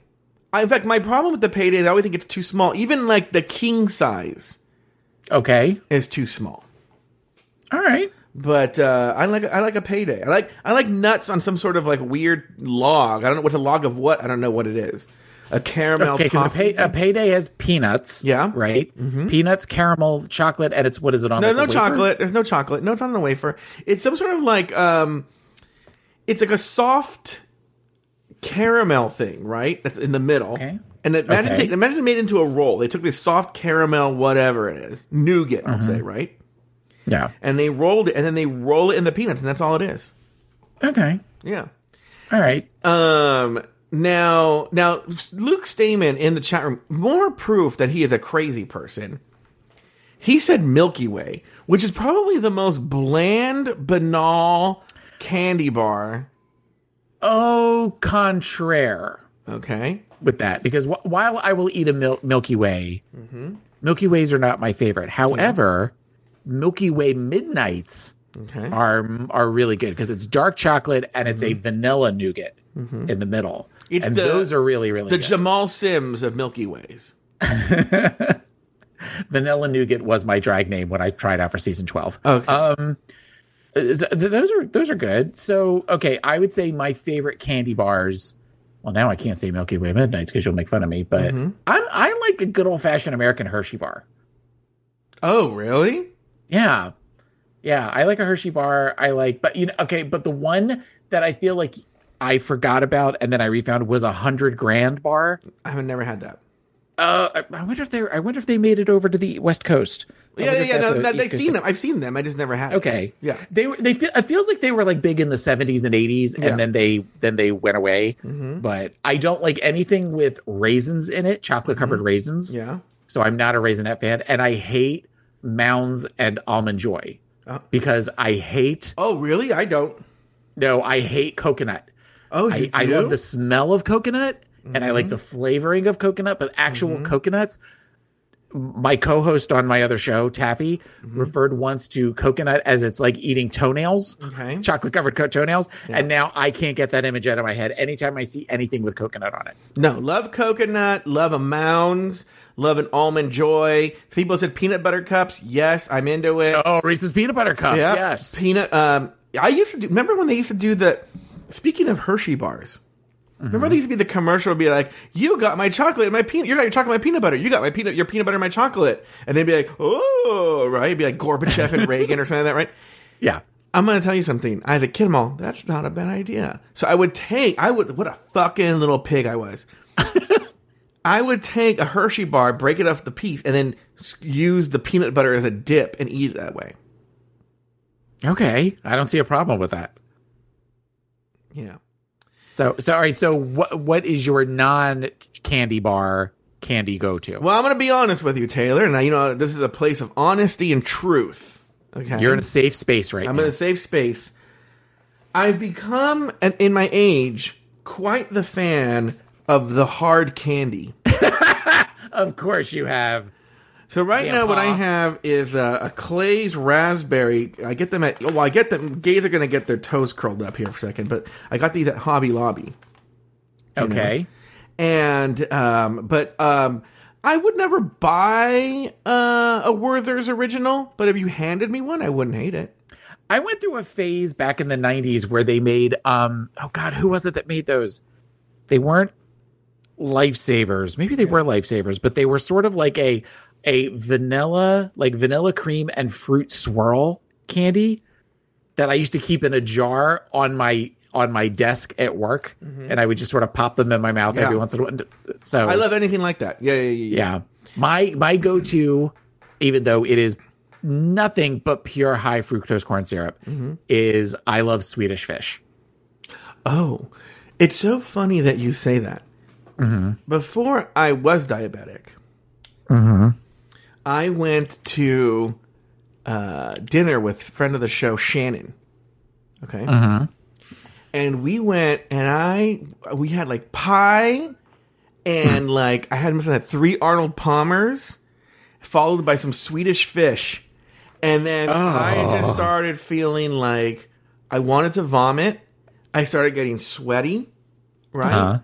Speaker 1: I, in fact, my problem with the payday is I always think it's too small. Even like the king size
Speaker 3: Okay.
Speaker 1: is too small.
Speaker 3: All right.
Speaker 1: But uh, I like I like a payday. I like I like nuts on some sort of like weird log. I don't know what's a log of what. I don't know what it is. A caramel.
Speaker 3: Okay, because a, pay, a payday has peanuts.
Speaker 1: Yeah. Mm-hmm.
Speaker 3: Right. Peanuts, caramel, chocolate, and it's what is it on?
Speaker 1: No,
Speaker 3: like,
Speaker 1: no chocolate. There's no chocolate. No, it's not on a wafer. It's some sort of like um, it's like a soft caramel thing, right? That's in the middle.
Speaker 3: Okay.
Speaker 1: And imagine,
Speaker 3: Okay.
Speaker 1: take, imagine it made into a roll. They took this soft caramel, whatever it is, nougat, I'll
Speaker 3: Mm-hmm.
Speaker 1: say, right?
Speaker 3: Yeah.
Speaker 1: And they rolled it, and then they roll it in the peanuts, and that's all it is.
Speaker 3: Okay.
Speaker 1: Yeah.
Speaker 3: All right.
Speaker 1: Um. Now, now, Luke Stamen in the chat room, more proof that he is a crazy person. He said Milky Way, which is probably the most bland, banal candy bar.
Speaker 3: Au contraire
Speaker 1: Okay.
Speaker 3: with that, because wh- while I will eat a mil- Milky Way,
Speaker 1: Mm-hmm.
Speaker 3: Milky Ways are not my favorite. However, Milky Way Midnights
Speaker 1: Okay.
Speaker 3: are are really good because it's dark chocolate and it's a vanilla nougat in the middle,
Speaker 1: Mm-hmm. It's
Speaker 3: and
Speaker 1: the-
Speaker 3: those are really really
Speaker 1: The
Speaker 3: good.
Speaker 1: Jamal Sims of Milky Ways.
Speaker 3: vanilla nougat was my drag name when I tried out for season twelve.
Speaker 1: Okay.
Speaker 3: Um, those are those are good. So okay, I would say my favorite candy bars. Well, now I can't say Milky Way Midnights because you'll make fun of me, but
Speaker 1: Mm-hmm.
Speaker 3: I I like a good old fashioned American Hershey bar.
Speaker 1: oh, really?
Speaker 3: Yeah, yeah, I like a Hershey bar. I like, but you know, okay, but the one that I feel like I forgot about and then I refound was a hundred grand bar.
Speaker 1: I have never had that.
Speaker 3: Uh, I I wonder if they I wonder if they made it over to the West Coast.
Speaker 1: Yeah, yeah, yeah. No, no, they've seen them. I've seen them. I just never had.
Speaker 3: Okay.
Speaker 1: Yeah.
Speaker 3: They were they feel it feels like they were like big in the 70s and 80s
Speaker 1: Yeah.
Speaker 3: and then they then they went away.
Speaker 1: Mhm.
Speaker 3: But I don't like anything with raisins in it, chocolate covered raisins.
Speaker 1: Mm-hmm. Yeah.
Speaker 3: So I'm not a Raisinet fan and I hate Mounds and Almond Joy
Speaker 1: Oh.
Speaker 3: because I hate
Speaker 1: Oh, really? I don't.
Speaker 3: no, I hate coconut.
Speaker 1: Oh, you
Speaker 3: I,
Speaker 1: do? Mm-hmm.
Speaker 3: I love the smell of coconut and I like the flavoring of coconut, but actual coconuts my co-host on my other show, Taffy,
Speaker 1: Mm-hmm.
Speaker 3: referred once to coconut as it's like eating toenails,
Speaker 1: Okay.
Speaker 3: chocolate covered co- toenails, and now I can't get that image out of my head. Anytime I see anything with coconut on it,
Speaker 1: No, love coconut, love a mounds, love an almond joy. People said peanut butter cups. Yes, I'm into it.
Speaker 3: oh Reese's peanut butter cups,
Speaker 1: Yeah,
Speaker 3: yes,
Speaker 1: Peanut. Um, I used to do. Remember when they used to do the? Speaking of Hershey bars, remember
Speaker 3: Mm-hmm.
Speaker 1: they used to be the commercial would be like, "You got my chocolate, and my peanut. You got your chocolate, my peanut butter. You got my peanut, your peanut butter, my chocolate." And they'd be like, "Oh, right." It'd be like Gorbachev and Reagan or something like that, right?
Speaker 3: yeah.
Speaker 1: I'm gonna tell you something. As a kid, I'm all, that's not a bad idea. So I would take, I would, what a fucking little pig I was. I would take a Hershey bar, break it off the piece, and then s- use the peanut butter as a dip and eat it that way.
Speaker 3: Okay, I don't see a problem with that.
Speaker 1: Yeah.
Speaker 3: So, so all right. So, what what is your non candy bar candy go to?
Speaker 1: Well, I'm gonna be honest with you, Taylor, Now you know this is a place of honesty and truth. Okay.
Speaker 3: You're in a safe space right
Speaker 1: I'm
Speaker 3: now.
Speaker 1: in a safe space. I've become, an, in my age, quite the fan of the hard candy.
Speaker 3: of course, you have.
Speaker 1: So right now, what I have is uh, a Claeys raspberry. I get them at well, I get them. Gays are gonna get their toes curled up here for a second, but I got these at Hobby Lobby.
Speaker 3: Okay.
Speaker 1: And um, but um, I would never buy uh, a Werther's original. But if you handed me one, I wouldn't hate it.
Speaker 3: I went through a phase back in the 90s where they made um oh god, who was it that made those? They weren't lifesavers. Maybe they were lifesavers, but they were sort of like a a vanilla, like vanilla cream and fruit swirl candy that I used to keep in a jar on my on my desk at work mm-hmm. and I would just sort of pop them in my mouth
Speaker 1: Yeah.
Speaker 3: every once in a while. So
Speaker 1: I love anything like that. Yeah, yeah, yeah. yeah.
Speaker 3: yeah. My my go to, even though it is nothing but pure high fructose corn syrup, mm-hmm. is I love Swedish fish.
Speaker 1: Oh, it's so funny that you say that. Mm-hmm. Before I was diabetic, I went to uh, dinner with friend of the show Shannon. Okay, and we went, and I we had like pie, and like I had must have had three Arnold Palmers, followed by some Swedish fish, and then I just started feeling like I wanted to vomit. I started getting sweaty, right?
Speaker 3: Uh-huh.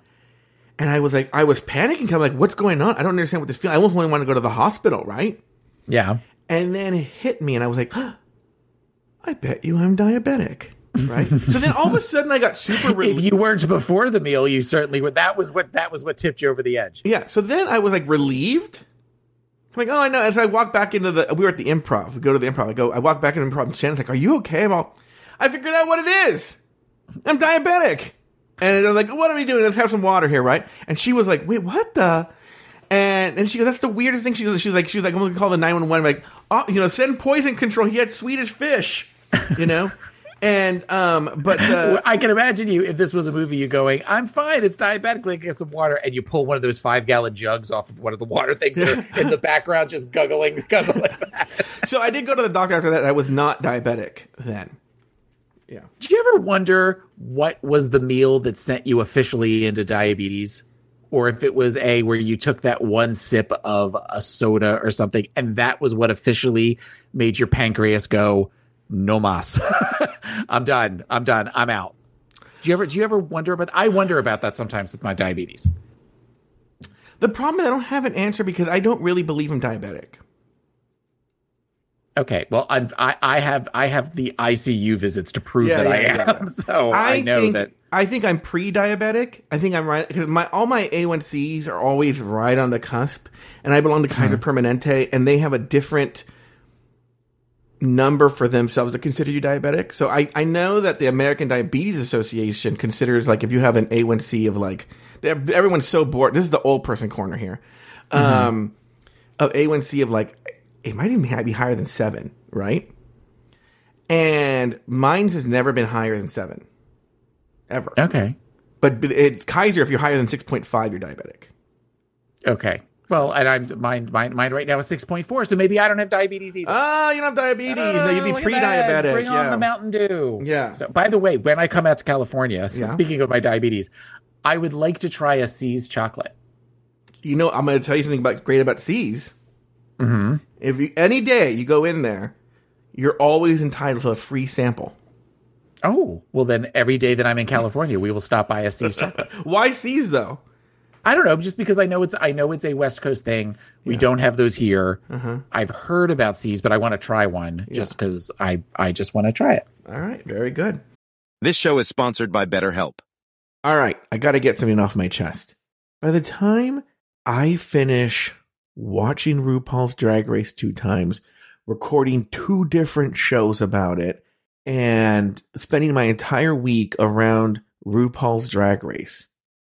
Speaker 1: And I was like, I was panicking. I'm like, what's going on? I don't understand what this feels. I almost only want to go to the hospital, right?
Speaker 3: Yeah.
Speaker 1: And then it hit me, and I was like, I bet you I'm diabetic, right? so then all of a sudden, I got super
Speaker 3: If you weren't before the meal, you certainly would. That was what that was what tipped you over the edge.
Speaker 1: Yeah. So then I was like relieved. I'm like, oh, I know. And so I walk back into the. We were at the improv. We go to the improv. I go. I walk back into improv. And Shannon's like, "Are you okay?" I'm all. I figured out what it is. I'm diabetic. And I'm like, "What are we doing? Let's have some water here, right?" And she was like, "Wait, what the?" And and she goes, "That's the weirdest thing." She goes, "She's like, she was like, I'm gonna call the 911. Like, oh, you know, send poison control. He had Swedish fish, you know." And um, but uh,
Speaker 3: I can imagine you if this was a movie. You going, I'm fine. It's diabetic. Like get some water, and you pull one of those five gallon jugs off of one of the water things that are in the background, just guggling, guggling. That.
Speaker 1: so I did go to the doctor after that. And I was not diabetic then. Yeah.
Speaker 3: Did you ever wonder what was the meal that sent you officially into diabetes? Or if it was a where you took that one sip of a soda or something, and that was what officially made your pancreas go, no mas. I'm done. I'm done. I'm out. Do you ever do you ever wonder about I wonder about that sometimes with my diabetes.
Speaker 1: The problem is I don't have an answer because I don't really believe I'm diabetic.
Speaker 3: Okay, well I'm, I I have I have the ICU visits to prove
Speaker 1: Yeah,
Speaker 3: that I
Speaker 1: yeah,
Speaker 3: am,
Speaker 1: yeah, yeah.
Speaker 3: so I, know
Speaker 1: think,
Speaker 3: that.
Speaker 1: I think I'm pre-diabetic. I think I'm right because my all my A1Cs are always right on the cusp, and I belong to Kaiser
Speaker 3: Mm-hmm.
Speaker 1: Permanente, and they have a different number for themselves to consider you diabetic. So I I know that the American Diabetes Association considers like if you have an A1C of like everyone's so bored. This is the old person corner here.
Speaker 3: Mm-hmm.
Speaker 1: Um, of A1C of like it might even be higher than seven, right? And mine's has never been higher than seven, ever.
Speaker 3: Okay.
Speaker 1: But it's Kaiser. If you're higher than six point five, you're diabetic.
Speaker 3: Okay. Well, and I'm mine, mine, mine right now is six point four, so maybe I don't have diabetes either.
Speaker 1: Ah, you don't have diabetes. no, you'd
Speaker 3: Oh,
Speaker 1: be pre-diabetic.
Speaker 3: Bring
Speaker 1: yeah.
Speaker 3: on the Mountain Dew.
Speaker 1: Yeah.
Speaker 3: So, by the way, when I come out to California,
Speaker 1: Yeah.
Speaker 3: speaking of my diabetes, I would like to try a See's chocolate.
Speaker 1: You know, I'm going to tell you something about great about See's. Mm-hmm. If you, any day you go in there, you're always entitled to a free sample.
Speaker 3: Oh, well, then every day that I'm in California, we will stop by a See's chocolate.
Speaker 1: Why See's though?
Speaker 3: I don't know, just because I know it's I know it's a West Coast thing. We yeah. don't have those here.
Speaker 1: Uh-huh.
Speaker 3: I've heard about See's, but I want to try one yeah. just because I I just want to try it.
Speaker 1: All right, very good.
Speaker 5: This show is sponsored by BetterHelp.
Speaker 1: All right, I got to get something off my chest. By the time I finish watching RuPaul's Drag Race two times, recording two different shows about it, and spending my entire week around RuPaul's Drag Race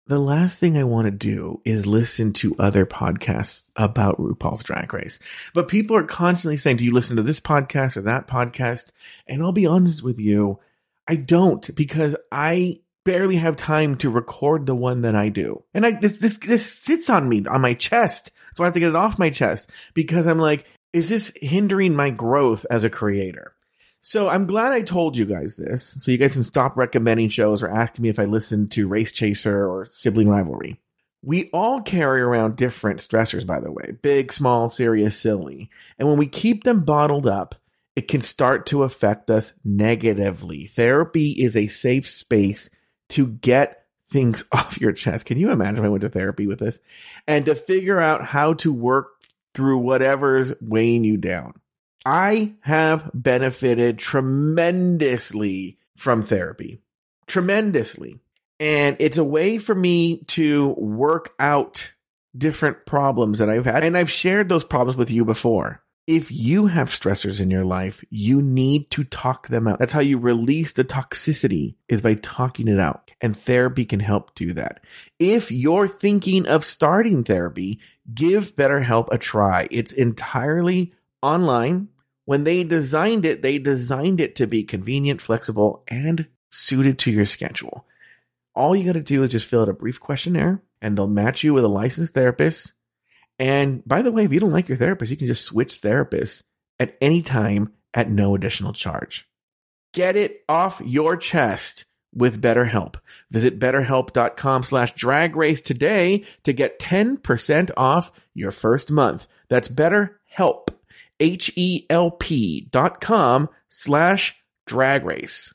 Speaker 1: the last thing I want to do is listen to other podcasts about RuPaul's Drag Race. But people are constantly saying, Do you listen to this podcast or that podcast? And I'll be honest with you, I don't because I barely have time to record the one that I do. And I this this this sits on me on my chest. So I have to get it off my chest because I'm like, is this hindering my growth as a creator? So I'm glad I told you guys this, so you guys can stop recommending shows or asking me if I listen to Race Chaser or Sibling Rivalry. We all carry around different stressors, by the way big, small, serious, silly. And when we keep them bottled up, it can start to affect us negatively. Therapy is a safe space to get things off your chest. Can you imagine if I went to therapy with this? And to figure out how to work through whatever's weighing you down. I have benefited tremendously from therapy. Tremendously. And it's a way for me to work out different problems that I've had. And I've shared those problems with you before. If you have stressors in your life, you need to talk them out. That's how you release the toxicity is by talking it out. And therapy can help do that. If you're thinking of starting therapy, give BetterHelp a try. It's entirely online. When they designed it, they designed it to be convenient, flexible, and suited to your schedule. All you got to do is just fill out a brief questionnaire and they'll match you with a licensed therapist. And by the way, if you don't like your therapist, you can just switch therapists at any time at no additional charge. Get it off your chest with BetterHelp. Visit betterhelp.com slash drag race today to get 10% off your first month. That's BetterHelp H-E-L-P dot com slash drag race.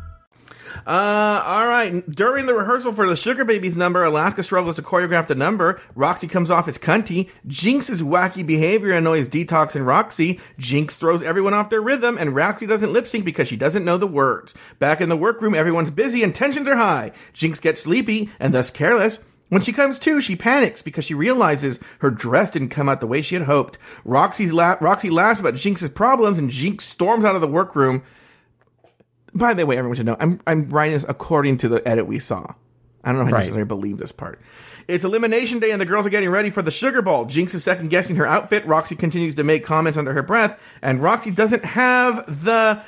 Speaker 1: Uh, all right. During the rehearsal for the Sugar Babies number, Alaska struggles to choreograph the number. Roxy comes off as cunty. Jinx's wacky behavior annoys Detox and Roxy. Jinx throws everyone off their rhythm, and Roxy doesn't lip sync because she doesn't know the words. Back in the workroom, everyone's busy and tensions are high. Jinx gets sleepy and thus careless. When she comes to, she panics because she realizes her dress didn't come out the way she had hoped. Roxy's la- Roxy laughs about Jinx's problems, and Jinx storms out of the workroom. By the way, everyone should know I'm I'm writing this according to the edit we saw. I don't know how right. necessarily believe this part. It's elimination day, and the girls are getting ready for the sugar ball. Jinx is second guessing her outfit. Roxy continues to make comments under her breath, and Roxy doesn't have the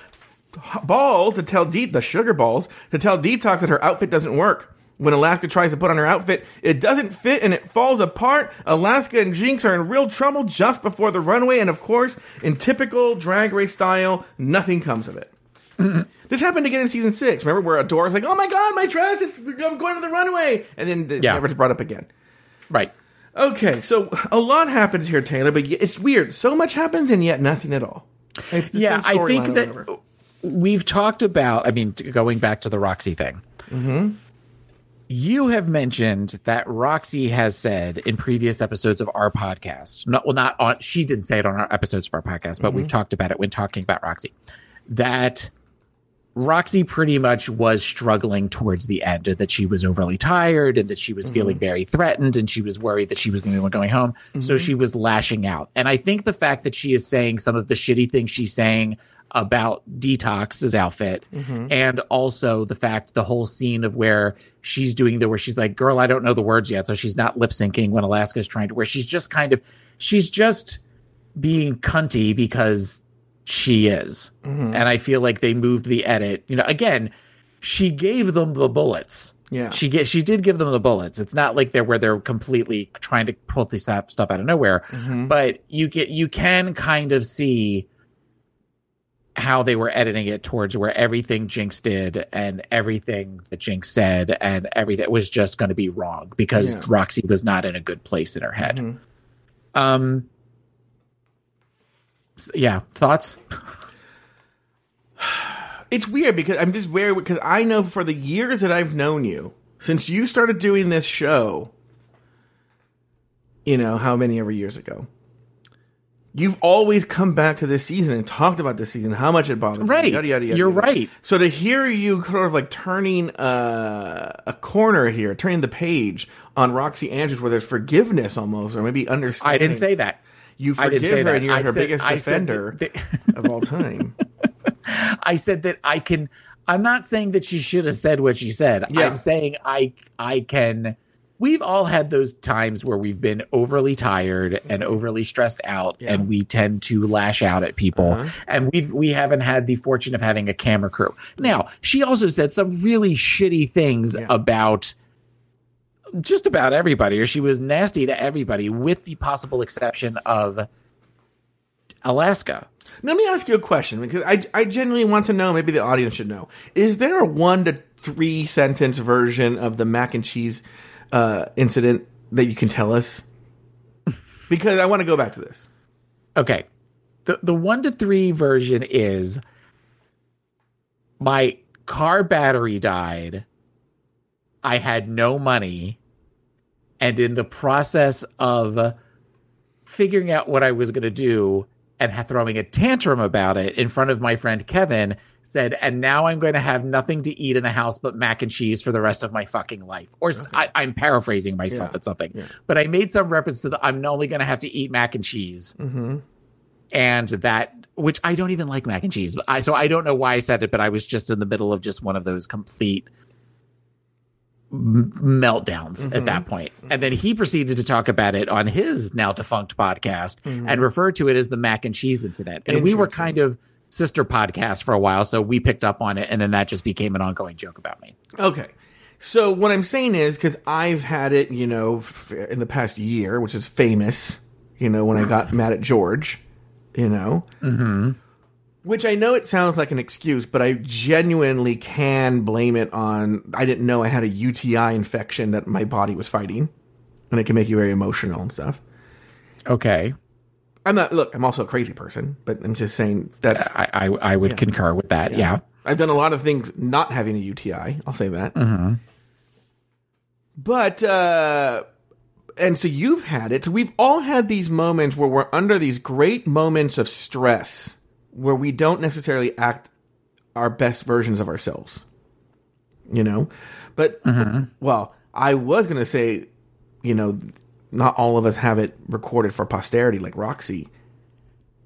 Speaker 1: balls to tell De- the sugar balls to tell Detox that her outfit doesn't work. When Alaska tries to put on her outfit, it doesn't fit and it falls apart. Alaska and Jinx are in real trouble just before the runway, and of course, in typical drag race style, nothing comes of it. this happened again in season six. Remember where Adore's like, "Oh my god, my dress! It's, I'm going to the runway," and then it yeah. never brought up again.
Speaker 3: Right.
Speaker 1: Okay, so a lot happens here, Taylor, but it's weird. So much happens and yet nothing at all.
Speaker 3: Yeah, I think that we've talked about. I mean, going back to the Roxy thing.
Speaker 1: Mm-hmm
Speaker 3: you have mentioned that Roxy has said in previous episodes of our podcast, not well, not on she didn't say it on our episodes of our podcast, but mm-hmm. we've talked about it when talking about Roxy. That Roxy pretty much was struggling towards the end, that she was overly tired and that she was mm-hmm. feeling very threatened and she was worried that she was going to be going home. Mm-hmm. So she was lashing out. And I think the fact that she is saying some of the shitty things she's saying about Detox's outfit mm-hmm. and also the fact the whole scene of where she's doing the where she's like, girl, I don't know the words yet. So she's not lip syncing when Alaska's trying to where she's just kind of she's just being cunty because she is.
Speaker 1: Mm-hmm.
Speaker 3: And I feel like they moved the edit. You know, again, she gave them the bullets.
Speaker 1: Yeah.
Speaker 3: She get she did give them the bullets. It's not like they're where they're completely trying to pull this stuff stuff out of nowhere.
Speaker 1: Mm-hmm.
Speaker 3: But you get you can kind of see how they were editing it towards where everything Jinx did and everything that Jinx said and everything was just going to be wrong because
Speaker 1: Yeah. Mm-hmm.
Speaker 3: Roxy was not in a good place in her head. Um. Yeah. Thoughts?
Speaker 1: It's weird because I'm just very because I know for the years that I've known you since you started doing this show, you know how many ever years ago, you've always come back to this season and talked about this season, how much it bothered you,
Speaker 3: Right.
Speaker 1: Yada, yada, yada,
Speaker 3: You're
Speaker 1: yada.
Speaker 3: right.
Speaker 1: So to hear you sort of like turning uh, a corner here, turning the page on Roxy Andrews, where there's forgiveness almost, or maybe understanding.
Speaker 3: I didn't say that.
Speaker 1: You forgive her,
Speaker 3: that.
Speaker 1: and you're
Speaker 3: I
Speaker 1: her
Speaker 3: said-
Speaker 1: biggest
Speaker 3: I
Speaker 1: defender
Speaker 3: that-
Speaker 1: of all time.
Speaker 3: I said that I can. I'm not saying that she should have said what she said.
Speaker 1: Yeah.
Speaker 3: I'm saying I I can. We've all had those times where we've been overly tired and overly stressed out,
Speaker 1: Yeah.
Speaker 3: and we tend to lash out at people.
Speaker 1: Uh-huh.
Speaker 3: And we've we haven't had the fortune of having a camera crew. Now she also said some really shitty things
Speaker 1: Yeah.
Speaker 3: about just about everybody, or she was nasty to everybody, with the possible exception of Alaska.
Speaker 1: Let me ask you a question because I, I genuinely want to know. Maybe the audience should know. Is there a one to three sentence version of the mac and cheese uh, incident that you can tell us? Because I want to go back to this.
Speaker 3: Okay. The the 1 to 3 version is my car battery died. I had no money and in the process of figuring out what I was going to do and throwing a tantrum about it in front of my friend Kevin said and now I'm going to have nothing to eat in the house but mac and cheese for the rest of my fucking life or I'm paraphrasing myself
Speaker 1: Yeah.
Speaker 3: at something
Speaker 1: Yeah.
Speaker 3: but I made some reference to the I'm only going to have to eat mac and cheese
Speaker 1: Mm-hmm.
Speaker 3: and that which I don't even like mac and cheese. I so I don't know why I said it, but I was just in the middle of just one of those complete meltdowns
Speaker 1: Mm-hmm.
Speaker 3: at that point. And then he proceeded to talk about it on his now defunct podcast
Speaker 1: Mm-hmm.
Speaker 3: and referred to it as the mac and cheese incident. And we were kind of sister podcasts for a while, so we picked up on it, and then that just became an ongoing joke about me.
Speaker 1: Okay. So what I'm saying is because I've had it, you know, f- in the past year, which is famous, you know, when I got mad at George, you know, mm-hmm. Which I know it sounds like an excuse, but I genuinely can blame it on I didn't know I had a UTI infection that my body was fighting, and it can make you very emotional and stuff.
Speaker 3: Okay,
Speaker 1: I'm not. Look, I'm also a crazy person, but I'm just saying that's.
Speaker 3: I I, I would concur with that. Yeah.
Speaker 1: I've done a lot of things not having a UTI. I'll say that. But uh and so you've had it. So we've all had these moments where we're under these great moments of stress where we don't necessarily act our best versions of ourselves. You know? But well, I was going to say, you know, not all of us have it recorded for posterity like Roxy.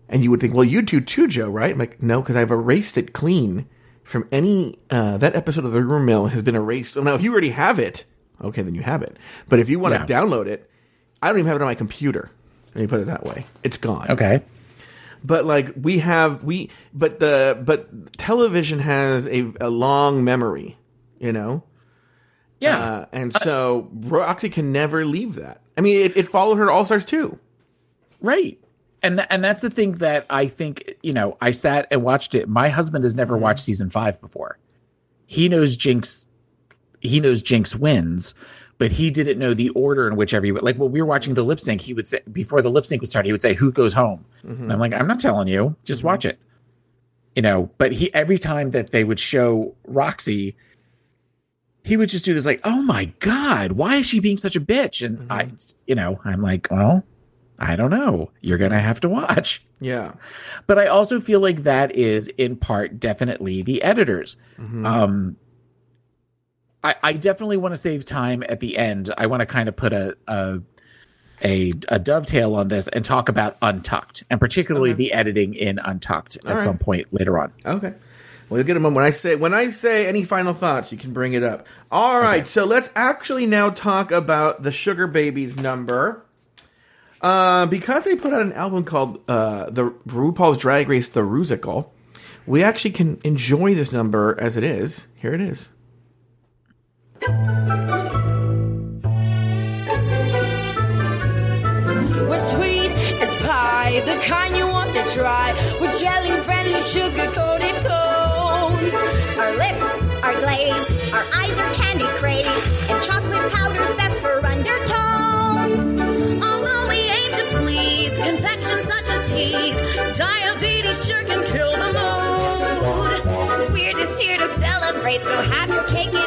Speaker 1: And you would think, well, you do too, Joe, right? I'm like, no, because I've erased it clean from any. Uh, that episode of the Rumor Mill has been erased. Well, Now, if you already have it, okay, then you have it. But if you want
Speaker 3: Yeah.
Speaker 1: to download it, I don't even have it on my computer. Let me put it that way. It's gone.
Speaker 3: Okay.
Speaker 1: But like we have we, but the but television has a, a long memory, you know.
Speaker 3: Yeah.
Speaker 1: Uh, and so Roxy can never leave that. I mean, it, it followed her to All Stars too.
Speaker 3: Right. And th- and that's the thing that I think, you know, I sat and watched it. My husband has never watched season 5 before. He knows Jinx he knows Jinx wins, but he didn't know the order in which everybody like when we were watching the lip sync, he would say before the lip sync would start, he would say who goes home. And I'm mm-hmm. like, I'm not telling you, just mm-hmm. watch it. You know, but he every time that they would show Roxy, he would just do this like, "Oh my god, why is she being such a bitch?" And I, mm-hmm. you know, I'm like, "Well, I don't know. You're going to have to watch."
Speaker 1: Yeah.
Speaker 3: But I also feel like that is in part definitely the editors. Um, I, I definitely want to save time at the end. I want to kind of put a, a a a dovetail on this and talk about Untucked and particularly the editing in Untucked at
Speaker 1: right.
Speaker 3: some point later on.
Speaker 1: Okay. Well, you'll get a moment. When I say when I say any final thoughts, you can bring it up. All right. So let's actually now talk about the Sugar Babies number. Uh, because they put out an album called uh, the RuPaul's Drag Race: The Rusical, we actually can enjoy this number as it is. Here it is.
Speaker 6: We're sweet as pie, the kind you want to try. With jelly friendly sugar coated cones.
Speaker 7: Our lips are glazed, our eyes are candy crazed, and chocolate powder's best for undertones.
Speaker 6: Although we aim to please, confection such a tease. Diabetes sure can kill the mood.
Speaker 7: We're just here to celebrate, so have your cake and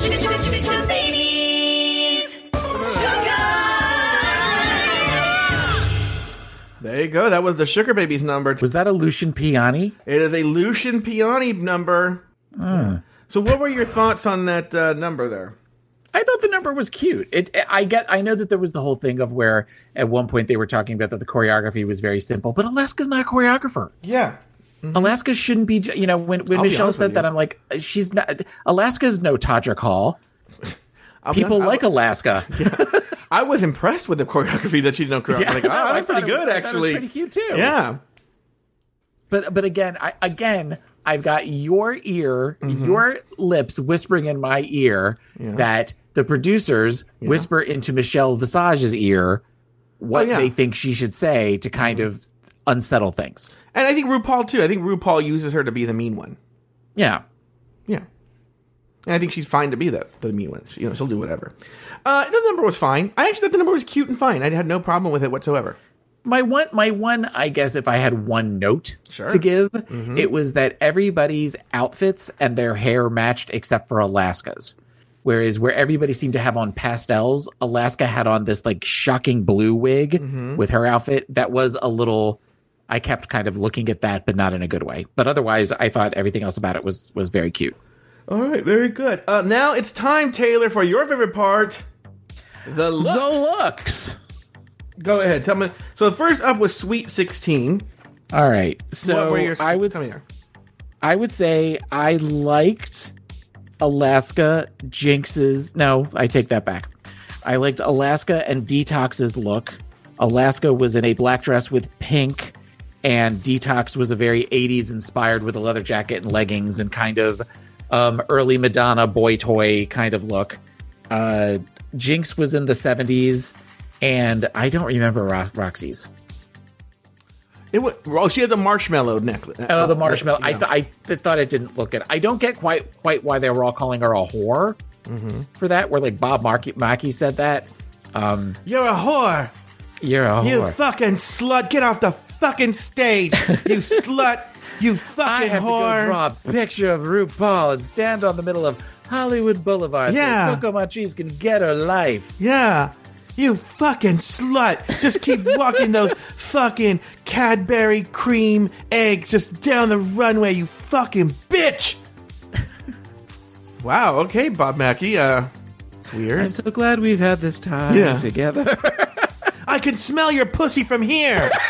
Speaker 1: go. That was the Sugar Babies number.
Speaker 3: Was that a Lucian Piane?
Speaker 1: It is a Lucian Piane number. So, what were your thoughts on that uh, number there?
Speaker 3: I thought the number was cute. It, I get. I know that there was the whole thing of where at one point they were talking about that the choreography was very simple, but Alaska's not a choreographer.
Speaker 1: Yeah.
Speaker 3: Alaska shouldn't be. You know, when when
Speaker 1: I'll
Speaker 3: Michelle said that. I'm like, she's not. Alaska's no Todrick Hall. People
Speaker 1: honest,
Speaker 3: like
Speaker 1: I,
Speaker 3: Alaska.
Speaker 1: I was impressed with the choreography that she didn't know choreography.
Speaker 3: Yeah,
Speaker 1: like, oh,
Speaker 3: no,
Speaker 1: that's pretty good,
Speaker 3: was
Speaker 1: actually.
Speaker 3: pretty cute, too.
Speaker 1: Yeah.
Speaker 3: But but again, I again I've got your ear,
Speaker 1: Mm-hmm.
Speaker 3: your lips whispering in my ear that the producers whisper into Michelle Visage's ear what
Speaker 1: Oh, yeah.
Speaker 3: they think she should say to kind of unsettle things.
Speaker 1: And I think RuPaul, too. I think RuPaul uses her to be the mean one.
Speaker 3: Yeah.
Speaker 1: Yeah. And I think she's fine to be the, the mean one. She, you know, she'll do whatever. Uh, the number was fine. I actually thought the number was cute and fine. I had no problem with it whatsoever.
Speaker 3: My one my one I guess if I had one note
Speaker 1: Sure.
Speaker 3: to give,
Speaker 1: Mm-hmm.
Speaker 3: it was that everybody's outfits and their hair matched except for Alaska's. Whereas where everybody seemed to have on pastels, Alaska had on this like shocking blue wig
Speaker 1: Mm-hmm.
Speaker 3: with her outfit that was a little I kept kind of looking at that, but not in a good way. But otherwise I thought everything else about it was was very cute.
Speaker 1: All right, very good. Uh, now it's time, Taylor, for your favorite part the looks.
Speaker 3: The looks.
Speaker 1: Go ahead. Tell me. So the first up was Sweet 16.
Speaker 3: All right. So
Speaker 1: your,
Speaker 3: I would
Speaker 1: tell me here.
Speaker 3: I would say I liked Alaska Jinx's. No, I take that back. I liked Alaska and Detox's look. Alaska was in a black dress with pink, and Detox was a very 80s inspired with a leather jacket and leggings and kind of um, early Madonna boy toy kind of look. Uh, Jinx was in the 70s, and I don't remember Ro- Roxy's.
Speaker 1: It was, well, she had the marshmallow necklace.
Speaker 3: Oh, the marshmallow. I, th- I th- thought it didn't look good. I don't get quite quite why they were all calling her a whore
Speaker 1: Mm-hmm.
Speaker 3: for that. Where like Bob Markey, Mackie said that. Um,
Speaker 1: You're a whore.
Speaker 3: you're a whore.
Speaker 1: You fucking slut. Get off the fucking stage. You slut. You fucking I
Speaker 3: have
Speaker 1: whore.
Speaker 3: to go draw a picture of RuPaul and stand on the middle of Hollywood Boulevard.
Speaker 1: Yeah.
Speaker 3: so Coco Montrese can get her life.
Speaker 1: Yeah. You fucking slut. Just keep walking those fucking Cadbury cream eggs just down the runway, you fucking bitch. wow, okay, Bob Mackie. Uh it's weird.
Speaker 3: I'm so glad we've had this time
Speaker 1: Yeah.
Speaker 3: together.
Speaker 1: I can smell your pussy from here.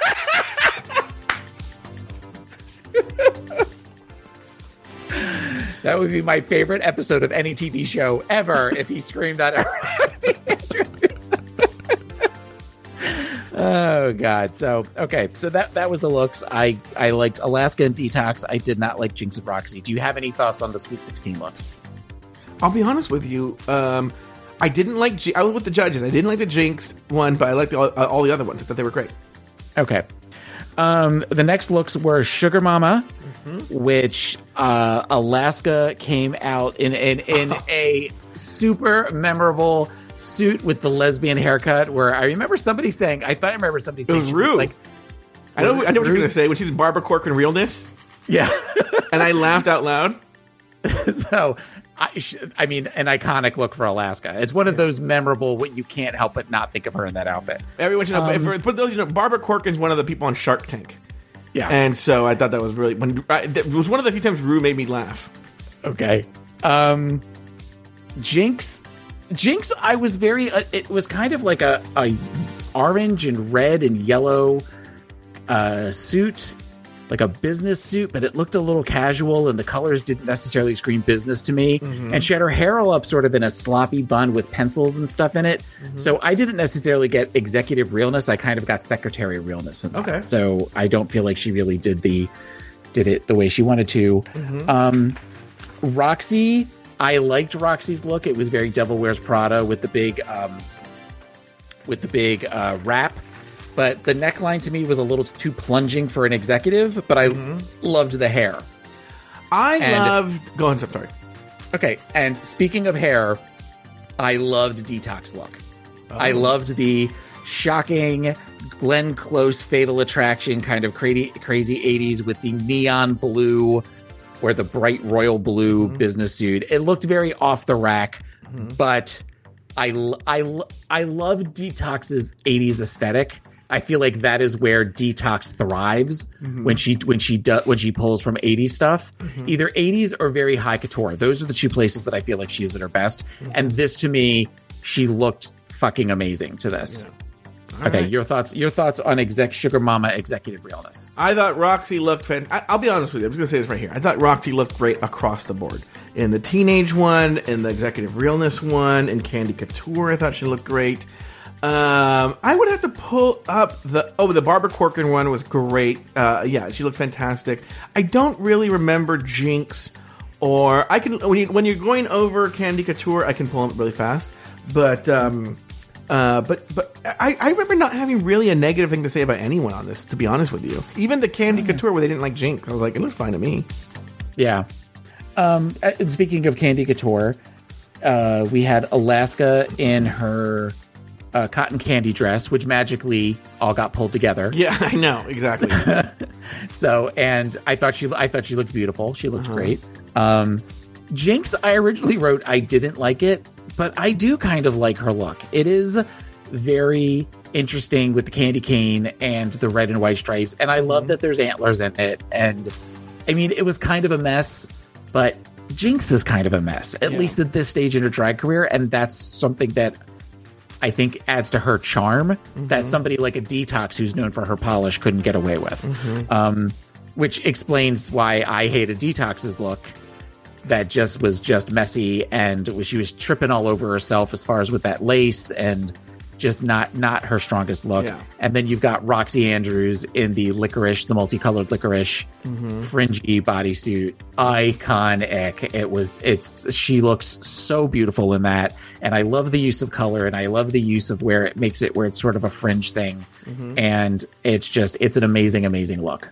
Speaker 3: that would be my favorite episode of any TV show ever if he screamed that oh God! So okay, so that that was the looks. I I liked Alaska and Detox. I did not like Jinx and Roxy. Do you have any thoughts on the Sweet Sixteen looks?
Speaker 1: I'll be honest with you. Um I didn't like I was with the judges. I didn't like the Jinx one, but I liked the, all, all the other ones. I thought they were great.
Speaker 3: Okay. Um, the next looks were Sugar Mama, which uh, Alaska came out in in, in a super memorable suit with the lesbian haircut. Where I remember somebody saying, I thought I remember somebody saying
Speaker 1: it
Speaker 3: was
Speaker 1: rude.
Speaker 3: like,
Speaker 1: I know I know what you're going to say when she's in Barbara Corcoran realness
Speaker 3: yeah.
Speaker 1: and I laughed out loud.
Speaker 3: so I, I mean, an iconic look for Alaska. It's one of those memorable. What you can't help but not think of her in that outfit.
Speaker 1: Everyone should know.
Speaker 3: Um,
Speaker 1: for, for those you know, Barbara Corcoran's one of the people on Shark Tank,
Speaker 3: Yeah.
Speaker 1: and so I thought that was really when I, that was one of the few times Ru made me laugh.
Speaker 3: Okay. Um Jinx Jinx I was very uh, it was kind of like a, a orange and red and yellow uh suit like a business suit but it looked a little casual and the colors didn't necessarily scream business to me and she had her hair all up sort of in a sloppy bun with pencils and stuff in it so I didn't necessarily get executive realness I kind of got secretary realness in that.
Speaker 1: Okay.
Speaker 3: so I don't feel like she really did the did it the way she wanted to um Roxy, I liked Roxy's look. It was very Devil Wears Prada with the big, um, with the big uh, wrap. But the neckline to me was a little too plunging for an executive. But I mm-hmm. loved the hair.
Speaker 1: I
Speaker 3: And-
Speaker 1: loved. Go on, I'm sorry.
Speaker 3: Okay, and speaking of hair, I loved Detox look. I oh. loved the shocking Glenn Close Fatal Attraction kind of crazy crazy 80s with the neon blue or the bright royal blue mm-hmm. business suit. It looked very off the rack, mm-hmm. but I, I, I love Detox's 80s aesthetic. I feel like that is where Detox thrives mm-hmm. when she when she does when she pulls from 80s stuff. Mm-hmm. Either 80s or very high couture. Those are the two places that I feel like she's at her best. Mm-hmm. And this to me, she looked fucking amazing to this. okay, your thoughts your thoughts on exec Sugar Mama executive realness. I
Speaker 1: thought Roxy looked fan. I, I'll be honest with you. I'm just going to say this right here. I thought Roxy looked great across the board. In the teenage one, in the executive realness one, in Candy Couture, I thought she looked great. Um, I would have to pull up the oh the Barbara Corcoran one was great. Uh, yeah, she looked fantastic. I don't really remember Jinx or I can when, you, when you're going over Candy Couture, I can pull them really fast. But um, uh, but but I, I remember not having really a negative thing to say about anyone on this. To be honest with you, even the Candy Couture where they didn't like Jinx, I was like, it looks fine to me.
Speaker 3: Yeah. Um, uh, and speaking of Candy Couture, uh, we had Alaska in her uh, cotton candy dress, which magically all got pulled together.
Speaker 1: Yeah, I know exactly.
Speaker 3: So, and I thought she, I thought she looked beautiful. She
Speaker 1: Uh-huh.
Speaker 3: looked great. Um, Jinx, I originally wrote I didn't like it, but I do kind of like her look. It is very interesting with the candy cane and the red and white stripes, and I
Speaker 1: Mm-hmm.
Speaker 3: love that there's antlers in it. And I mean, it was kind of a mess, but Jinx is kind of a mess, at
Speaker 1: Yeah.
Speaker 3: least at this stage in her drag career, and that's something that I think adds to her charm that somebody like a Detox, who's known for her polish, couldn't get away with. Um, which explains why I hated Detox's look. That just was just messy, and she was tripping all over herself as far as with that lace, and just not not her strongest look.
Speaker 1: Yeah.
Speaker 3: And then you've got Roxy Andrews in the licorice, the multicolored licorice, mm-hmm. fringy bodysuit, iconic. It was it's she looks so beautiful in that, and I love the use of color, and I love the use of where it makes it where it's sort of a fringe thing, mm-hmm. and it's just it's an amazing, amazing look.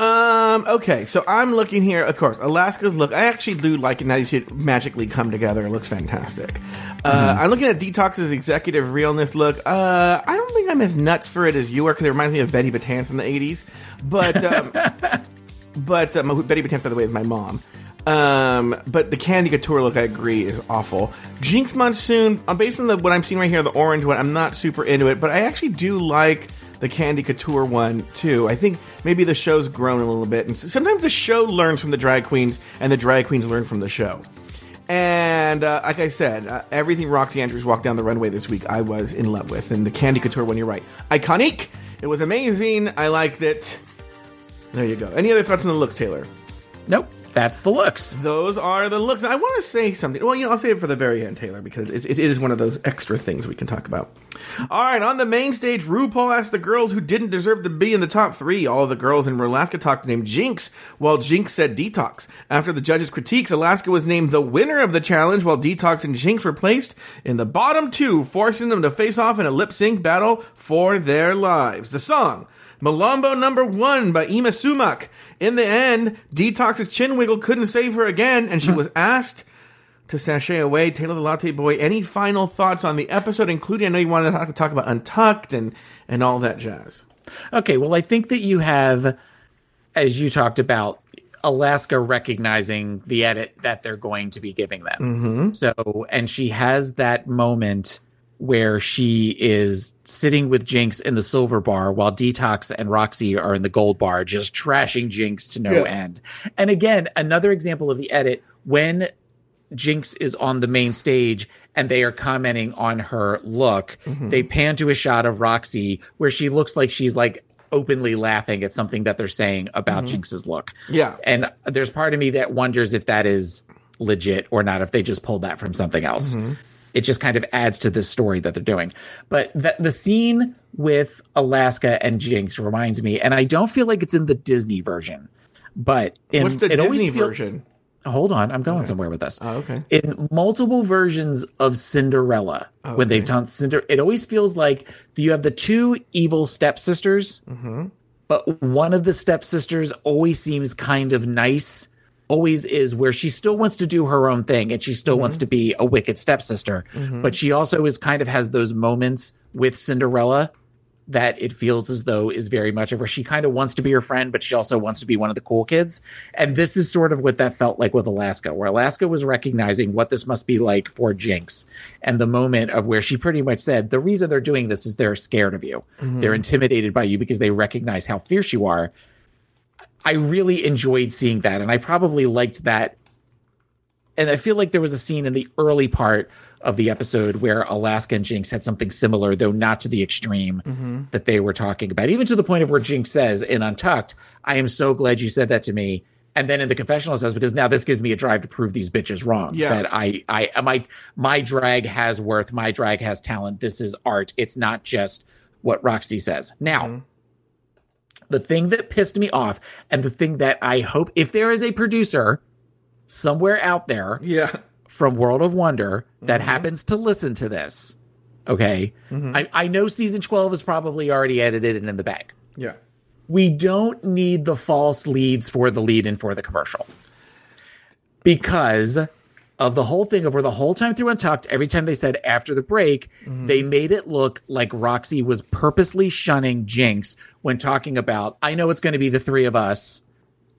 Speaker 1: Um. Okay. So I'm looking here. Of course, Alaska's look. I actually do like it now. You see it magically come together. It looks fantastic. Uh, I'm looking at Detox's executive realness look. Uh, I don't think I'm as nuts for it as you are because it reminds me of Betty Batance in the '80s. But um, but um, Betty Batance, by the way, is my mom. Um, but the Candy Couture look, I agree, is awful. Jinx Monsoon, uh, based on the, what I'm seeing right here, the orange one, I'm not super into it, but I actually do like the Candy Couture one too. I think maybe the show's grown a little bit, and sometimes the show learns from the drag queens, and the drag queens learn from the show. And uh, like I said, uh, everything Roxy Andrews walked down the runway this week, I was in love with. And the Candy Couture one, you're right, iconic. It was amazing. I liked it. There you go. Any other thoughts on the looks, Taylor?
Speaker 3: Nope, that's the looks.
Speaker 1: Those are the looks. I want to say something. Well, you know, I'll say it for the very end, Taylor, because it, it is one of those extra things we can talk about. All right, on the main stage, RuPaul asked the girls who didn't deserve to be in the top three. All the girls in Alaska talked named Jinx, while Jinx said Detox. After the judges' critiques, Alaska was named the winner of the challenge, while Detox and Jinx were placed in the bottom two, forcing them to face off in a lip sync battle for their lives. The song. Malambo number one by Yma Sumac. In the end, Detox's chin wiggle couldn't save her again, and she was asked to sashay away. Taylor the Latte Boy, any final thoughts on the episode, including, I know you wanted to talk, talk about Untucked and, and all that jazz.
Speaker 3: Okay, well, I think that you have, as you talked about, Alaska recognizing the edit that they're going to be giving them.
Speaker 1: Mm-hmm.
Speaker 3: So, and she has that moment where she is sitting with Jinx in the silver bar while Detox and Roxy are in the gold bar, just trashing Jinx to no
Speaker 1: Yeah.
Speaker 3: end. And again, another example of the edit when Jinx is on the main stage and they are commenting on her look, mm-hmm. they pan to a shot of Roxy where she looks like she's like openly laughing at something that they're saying about mm-hmm. Jinx's look.
Speaker 1: Yeah.
Speaker 3: And there's part of me that wonders if that is legit or not, if they just pulled that from something else. Mm-hmm. It just kind of adds to this story that they're doing. But the, the scene with Alaska and Jinx reminds me, and I don't feel like it's in the Disney version, but in,
Speaker 1: What's the
Speaker 3: it always
Speaker 1: Disney
Speaker 3: feel-
Speaker 1: version?
Speaker 3: Hold on, I'm going somewhere with this.
Speaker 1: Oh, okay.
Speaker 3: In multiple versions of Cinderella, when they've done Cinder, it always feels like you have the two evil stepsisters,
Speaker 1: Mm-hmm.
Speaker 3: but one of the stepsisters always seems kind of nice. Always is where she still wants to do her own thing and she still wants
Speaker 1: Mm-hmm.
Speaker 3: to be a wicked stepsister, but she also is kind of has those moments with Cinderella that it feels as though is very much of her. She kind of wants to be her friend, but she also wants to be one of the cool kids. And this is sort of what that felt like with Alaska, where Alaska was recognizing what this must be like for Jinx. And the moment of where she pretty much said, the reason they're doing this is they're scared of you. They're intimidated by you because they recognize how fierce you are. I really enjoyed seeing that. And I probably liked that and I feel like there was a scene in the early part of the episode where Alaska and Jinx had something similar, though not to the extreme mm-hmm. that they were talking about. Even to the point of where Jinx says in Untucked, I am so glad you said that to me. And then in the confessional says, because now this gives me a drive to prove these bitches wrong.
Speaker 1: Yeah.
Speaker 3: That I, I, my, my drag has worth. My drag has talent. This is art. It's not just what Roxy says. Now, mm-hmm. The thing that pissed me off and the thing that I hope, if there is a producer somewhere out there
Speaker 1: Yeah.
Speaker 3: from World of Wonder that mm-hmm. happens to listen to this, okay, mm-hmm. I, I know season 12 is probably already edited and in the bag.
Speaker 1: Yeah.
Speaker 3: We don't need the false leads for the lead and for the commercial because of the whole thing of where the whole time through Untucked, every time they said after the break, mm-hmm. they made it look like Roxy was purposely shunning Jinx when talking about, I know it's going to be the three of us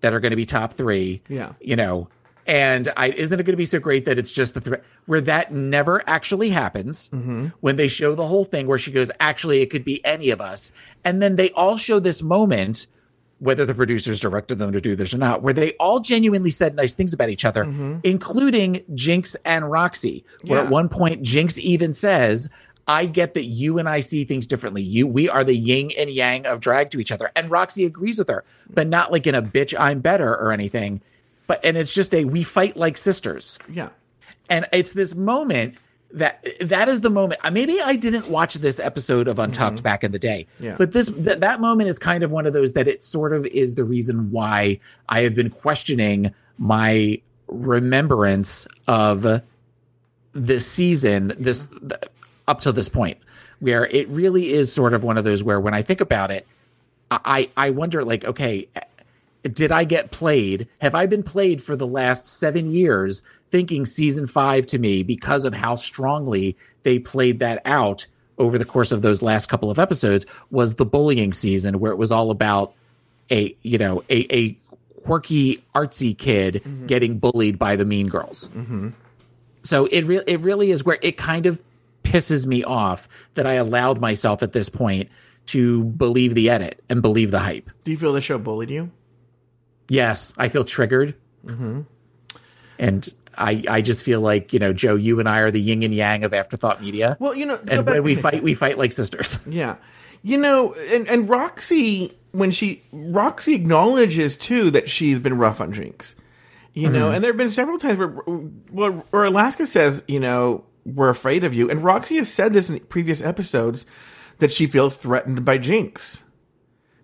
Speaker 3: that are going to be top three.
Speaker 1: Yeah.
Speaker 3: You know, and I isn't it going to be so great that it's just the three where that never actually happens mm-hmm. when they show the whole thing where she goes, actually, it could be any of us. And then they all show this moment whether the producers directed them to do this or not, where they all genuinely said nice things about each other, mm-hmm. including Jinx and Roxy. Where
Speaker 1: Yeah.
Speaker 3: at one point Jinx even says, I get that you and I see things differently. You, we are the yin and yang of drag to each other. And Roxy agrees with her, but not like in a bitch, I'm better or anything. But, and it's just a, we fight like sisters
Speaker 1: Yeah.
Speaker 3: and it's this moment that that is the moment uh, maybe i didn't watch this episode of untucked back in the day
Speaker 1: Yeah.
Speaker 3: but this th- that moment is kind of one of those that it sort of is the reason why i have been questioning my remembrance of this season this th- up to this point where it really is sort of one of those where when i think about it i i wonder like okay did I get played? Have I been played for the last seven years thinking season five to me because of how strongly they played that out over the course of those last couple of episodes was the bullying season where it was all about a, you know, a, a quirky artsy kid mm-hmm. getting bullied by the mean girls. Mm-hmm. So it really, it really is where it kind of pisses me off that I allowed myself at this point to believe the edit and believe the hype.
Speaker 1: Do you feel the show bullied you?
Speaker 3: Yes, I feel triggered.
Speaker 1: Mm-hmm.
Speaker 3: And I, I just feel like, you know, Joe, you and I are the yin and yang of afterthought media.
Speaker 1: Well, you know,
Speaker 3: and when we fight, we fight like sisters.
Speaker 1: Yeah. You know, and, and Roxy, when she, Roxy acknowledges too that she's been rough on Jinx. You know,
Speaker 3: Mm-hmm.
Speaker 1: and there have been several times where, where, where Alaska says, you know, we're afraid of you. And Roxy has said this in previous episodes that she feels threatened by Jinx.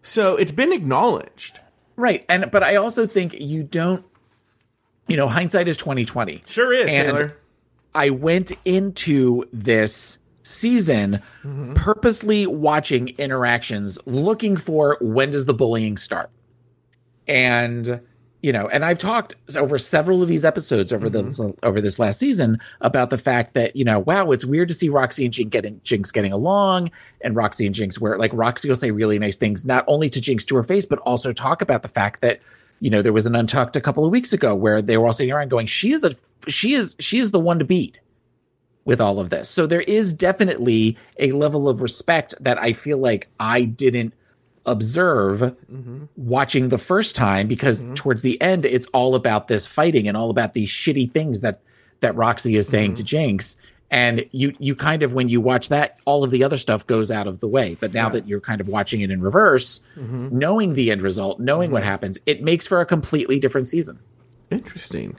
Speaker 1: So it's been acknowledged.
Speaker 3: Right. And, but I also think you don't, you know, hindsight is 2020.
Speaker 1: Sure is,
Speaker 3: And
Speaker 1: Taylor.
Speaker 3: I went into this season
Speaker 1: Mm-hmm.
Speaker 3: purposely watching interactions, looking for when does the bullying start? And you know, and I've talked over several of these episodes over
Speaker 1: Mm-hmm.
Speaker 3: the over this last season about the fact that you know, wow, it's weird to see Roxy and Jinx getting Jinx getting along, and Roxy and Jinx where like Roxy will say really nice things not only to Jinx to her face, but also talk about the fact that you know there was an untucked a couple of weeks ago where they were all sitting around going, she is a she is she is the one to beat with all of this. So there is definitely a level of respect that I feel like I didn't observe mm-hmm. watching the first time because mm-hmm. towards the end it's all about this fighting and all about these shitty things that that Roxy is saying to mm-hmm. Jinx. And you you kind of when you watch that all of the other stuff goes out of the way. But now that you're kind of watching it in reverse knowing the end result knowing what happens it makes for a completely different season.
Speaker 1: Interesting.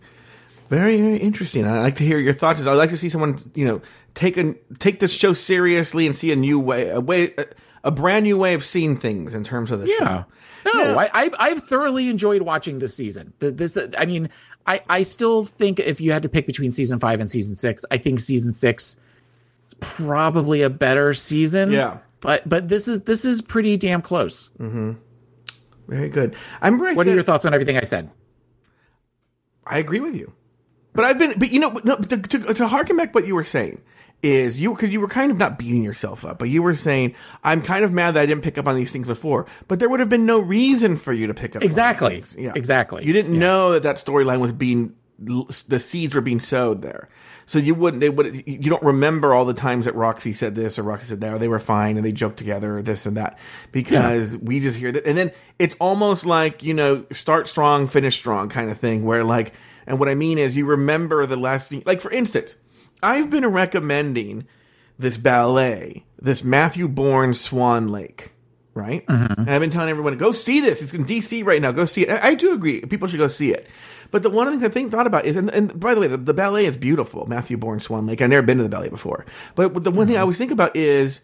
Speaker 1: Very, very interesting. I like to hear your thoughts. I'd like to see someone, you know, take a take this show seriously and see a new way, a way, a, brand new way of seeing things in terms of the
Speaker 3: Yeah.
Speaker 1: show.
Speaker 3: No, I, I've I've thoroughly enjoyed watching this season. This, I mean, I I still think if you had to pick between season five and season six, I think season six is probably a better season.
Speaker 1: Yeah.
Speaker 3: but but this is this is pretty damn close. Mm-hmm.
Speaker 1: Very good. I remember I
Speaker 3: What
Speaker 1: said,
Speaker 3: are your thoughts on everything I said?
Speaker 1: I agree with you. But I've been, but you know, no, to, to, to harken back what you were saying is you, cause you were kind of not beating yourself up, but you were saying, I'm kind of mad that I didn't pick up on these things before, but there would have been no reason for you to pick up. on these
Speaker 3: Exactly.
Speaker 1: things. Yeah.
Speaker 3: Exactly.
Speaker 1: You didn't know that that storyline was being, the seeds were being sowed there. So you wouldn't, they would, you don't remember all the times that Roxy said this or Roxy said that, or they were fine and they joked together or this and that because we just hear that. And then it's almost like, you know, start strong, finish strong kind of thing where like, and what I mean is you remember the last thing, like for instance, I've been recommending this ballet, this Matthew Bourne Swan Lake, right? Mm-hmm. And I've been telling everyone to go see this. It's in DC right now. Go see it. I, I do agree. People should go see it. But the one thing I think thought about is, and, and by the way, the, the ballet is beautiful. Matthew Bourne Swan Lake. I've never been to the ballet before. But the one thing I mm-hmm. always think about is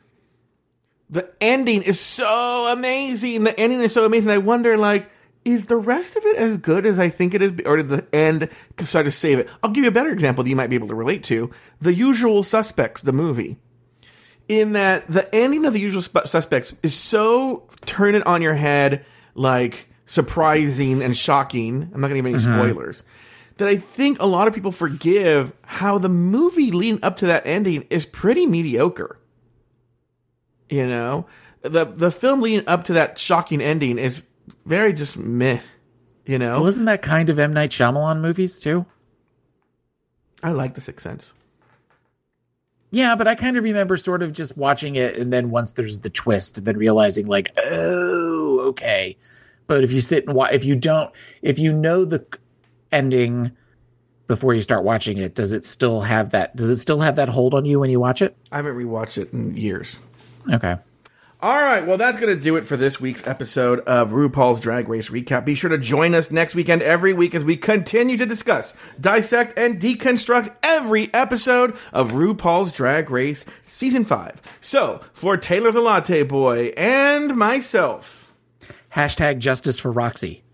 Speaker 1: the ending is so amazing. The ending is so amazing. I wonder, like, is the rest of it as good as I think it is, or did the end start to save it? I'll give you a better example that you might be able to relate to: The Usual Suspects, the movie. In that, the ending of The Usual Suspects is so turn it on your head, like surprising and shocking. I'm not going to give any mm-hmm. spoilers. That I think a lot of people forgive how the movie leading up to that ending is pretty mediocre. You know, the the film leading up to that shocking ending is very just meh. You know,
Speaker 3: Well, isn't that kind of M Night Shyamalan movies too?
Speaker 1: I like The Sixth Sense.
Speaker 3: Yeah, but I kind of remember sort of just watching it, and then once there's the twist, and then realizing like, oh, okay. But if you sit and watch, if you don't, if you know the ending before you start watching it, does it still have that? Does it still have that hold on you when you watch it?
Speaker 1: I haven't rewatched it in years.
Speaker 3: Okay.
Speaker 1: All right, well, that's going to do it for this week's episode of RuPaul's Drag Race Recap. Be sure to join us next weekend, every week, as we continue to discuss, dissect, and deconstruct every episode of RuPaul's Drag Race Season 5. So, for Taylor the Latte Boy and myself,
Speaker 3: Hashtag justice for Roxy.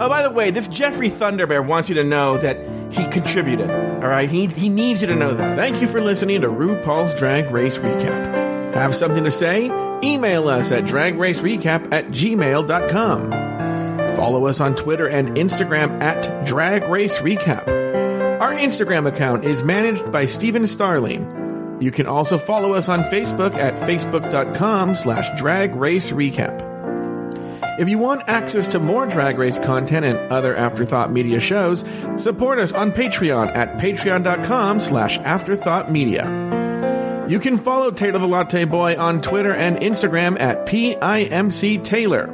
Speaker 1: Oh, by the way, this Jeffrey Thunderbear wants you to know that he contributed. All right, he he needs you to know that. Thank you for listening to RuPaul's Drag Race Recap. Have something to say? Email us at dragracerecap at gmail.com. Follow us on Twitter and Instagram at Drag Race Recap. Our Instagram account is managed by Steven Starling. You can also follow us on Facebook at facebook.com slash drag race recap. If you want access to more Drag Race content and other Afterthought Media shows, support us on Patreon at patreon.com slash afterthoughtmedia. You can follow Taylor the Latte Boy on Twitter and Instagram at PIMC Taylor.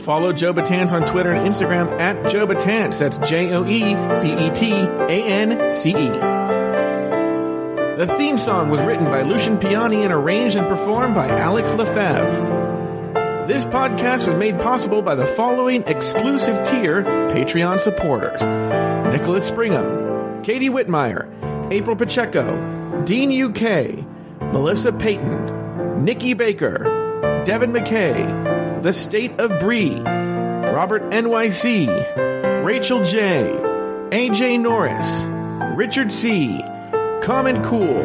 Speaker 1: Follow Joe Betance on Twitter and Instagram at Joe Betance. That's J O E B E T A N C E. The theme song was written by Lucian Piane and arranged and performed by Alex Lefebvre. This podcast was made possible by the following exclusive tier Patreon supporters Nicholas Springham, Katie Whitmire, April Pacheco, Dean UK, Melissa Payton, Nikki Baker, Devin McKay, The State of Bree, Robert NYC, Rachel J, AJ Norris, Richard C, Common Cool,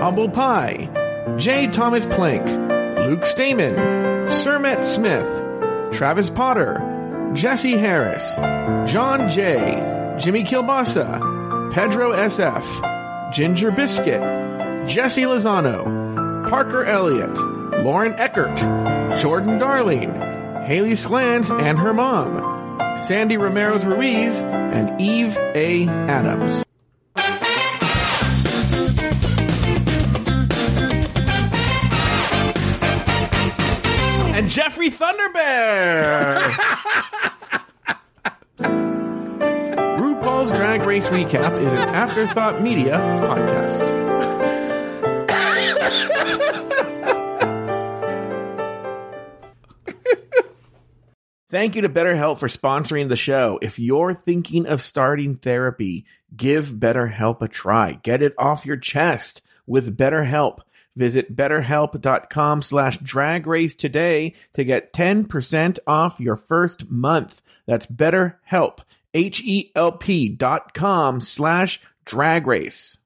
Speaker 1: Humble Pie, J. Thomas Plank, Luke Stamen, Sermet Smith, Travis Potter, Jesse Harris, John J, Jimmy Kilbasa, Pedro SF, Ginger Biscuit, Jesse Lozano, Parker Elliott, Lauren Eckert, Jordan Darling, Haley Slans and her mom, Sandy Romero's Ruiz, and Eve A. Adams. And mm. Jeffrey Thunderbear. RuPaul's Drag Race Recap is an Afterthought Media podcast. Thank you to BetterHelp for sponsoring the show. If you're thinking of starting therapy, give BetterHelp a try. Get it off your chest with BetterHelp. Visit betterhelp.com slash drag race today to get 10% off your first month. That's betterhelp, H-E-L-P dot com slash drag race.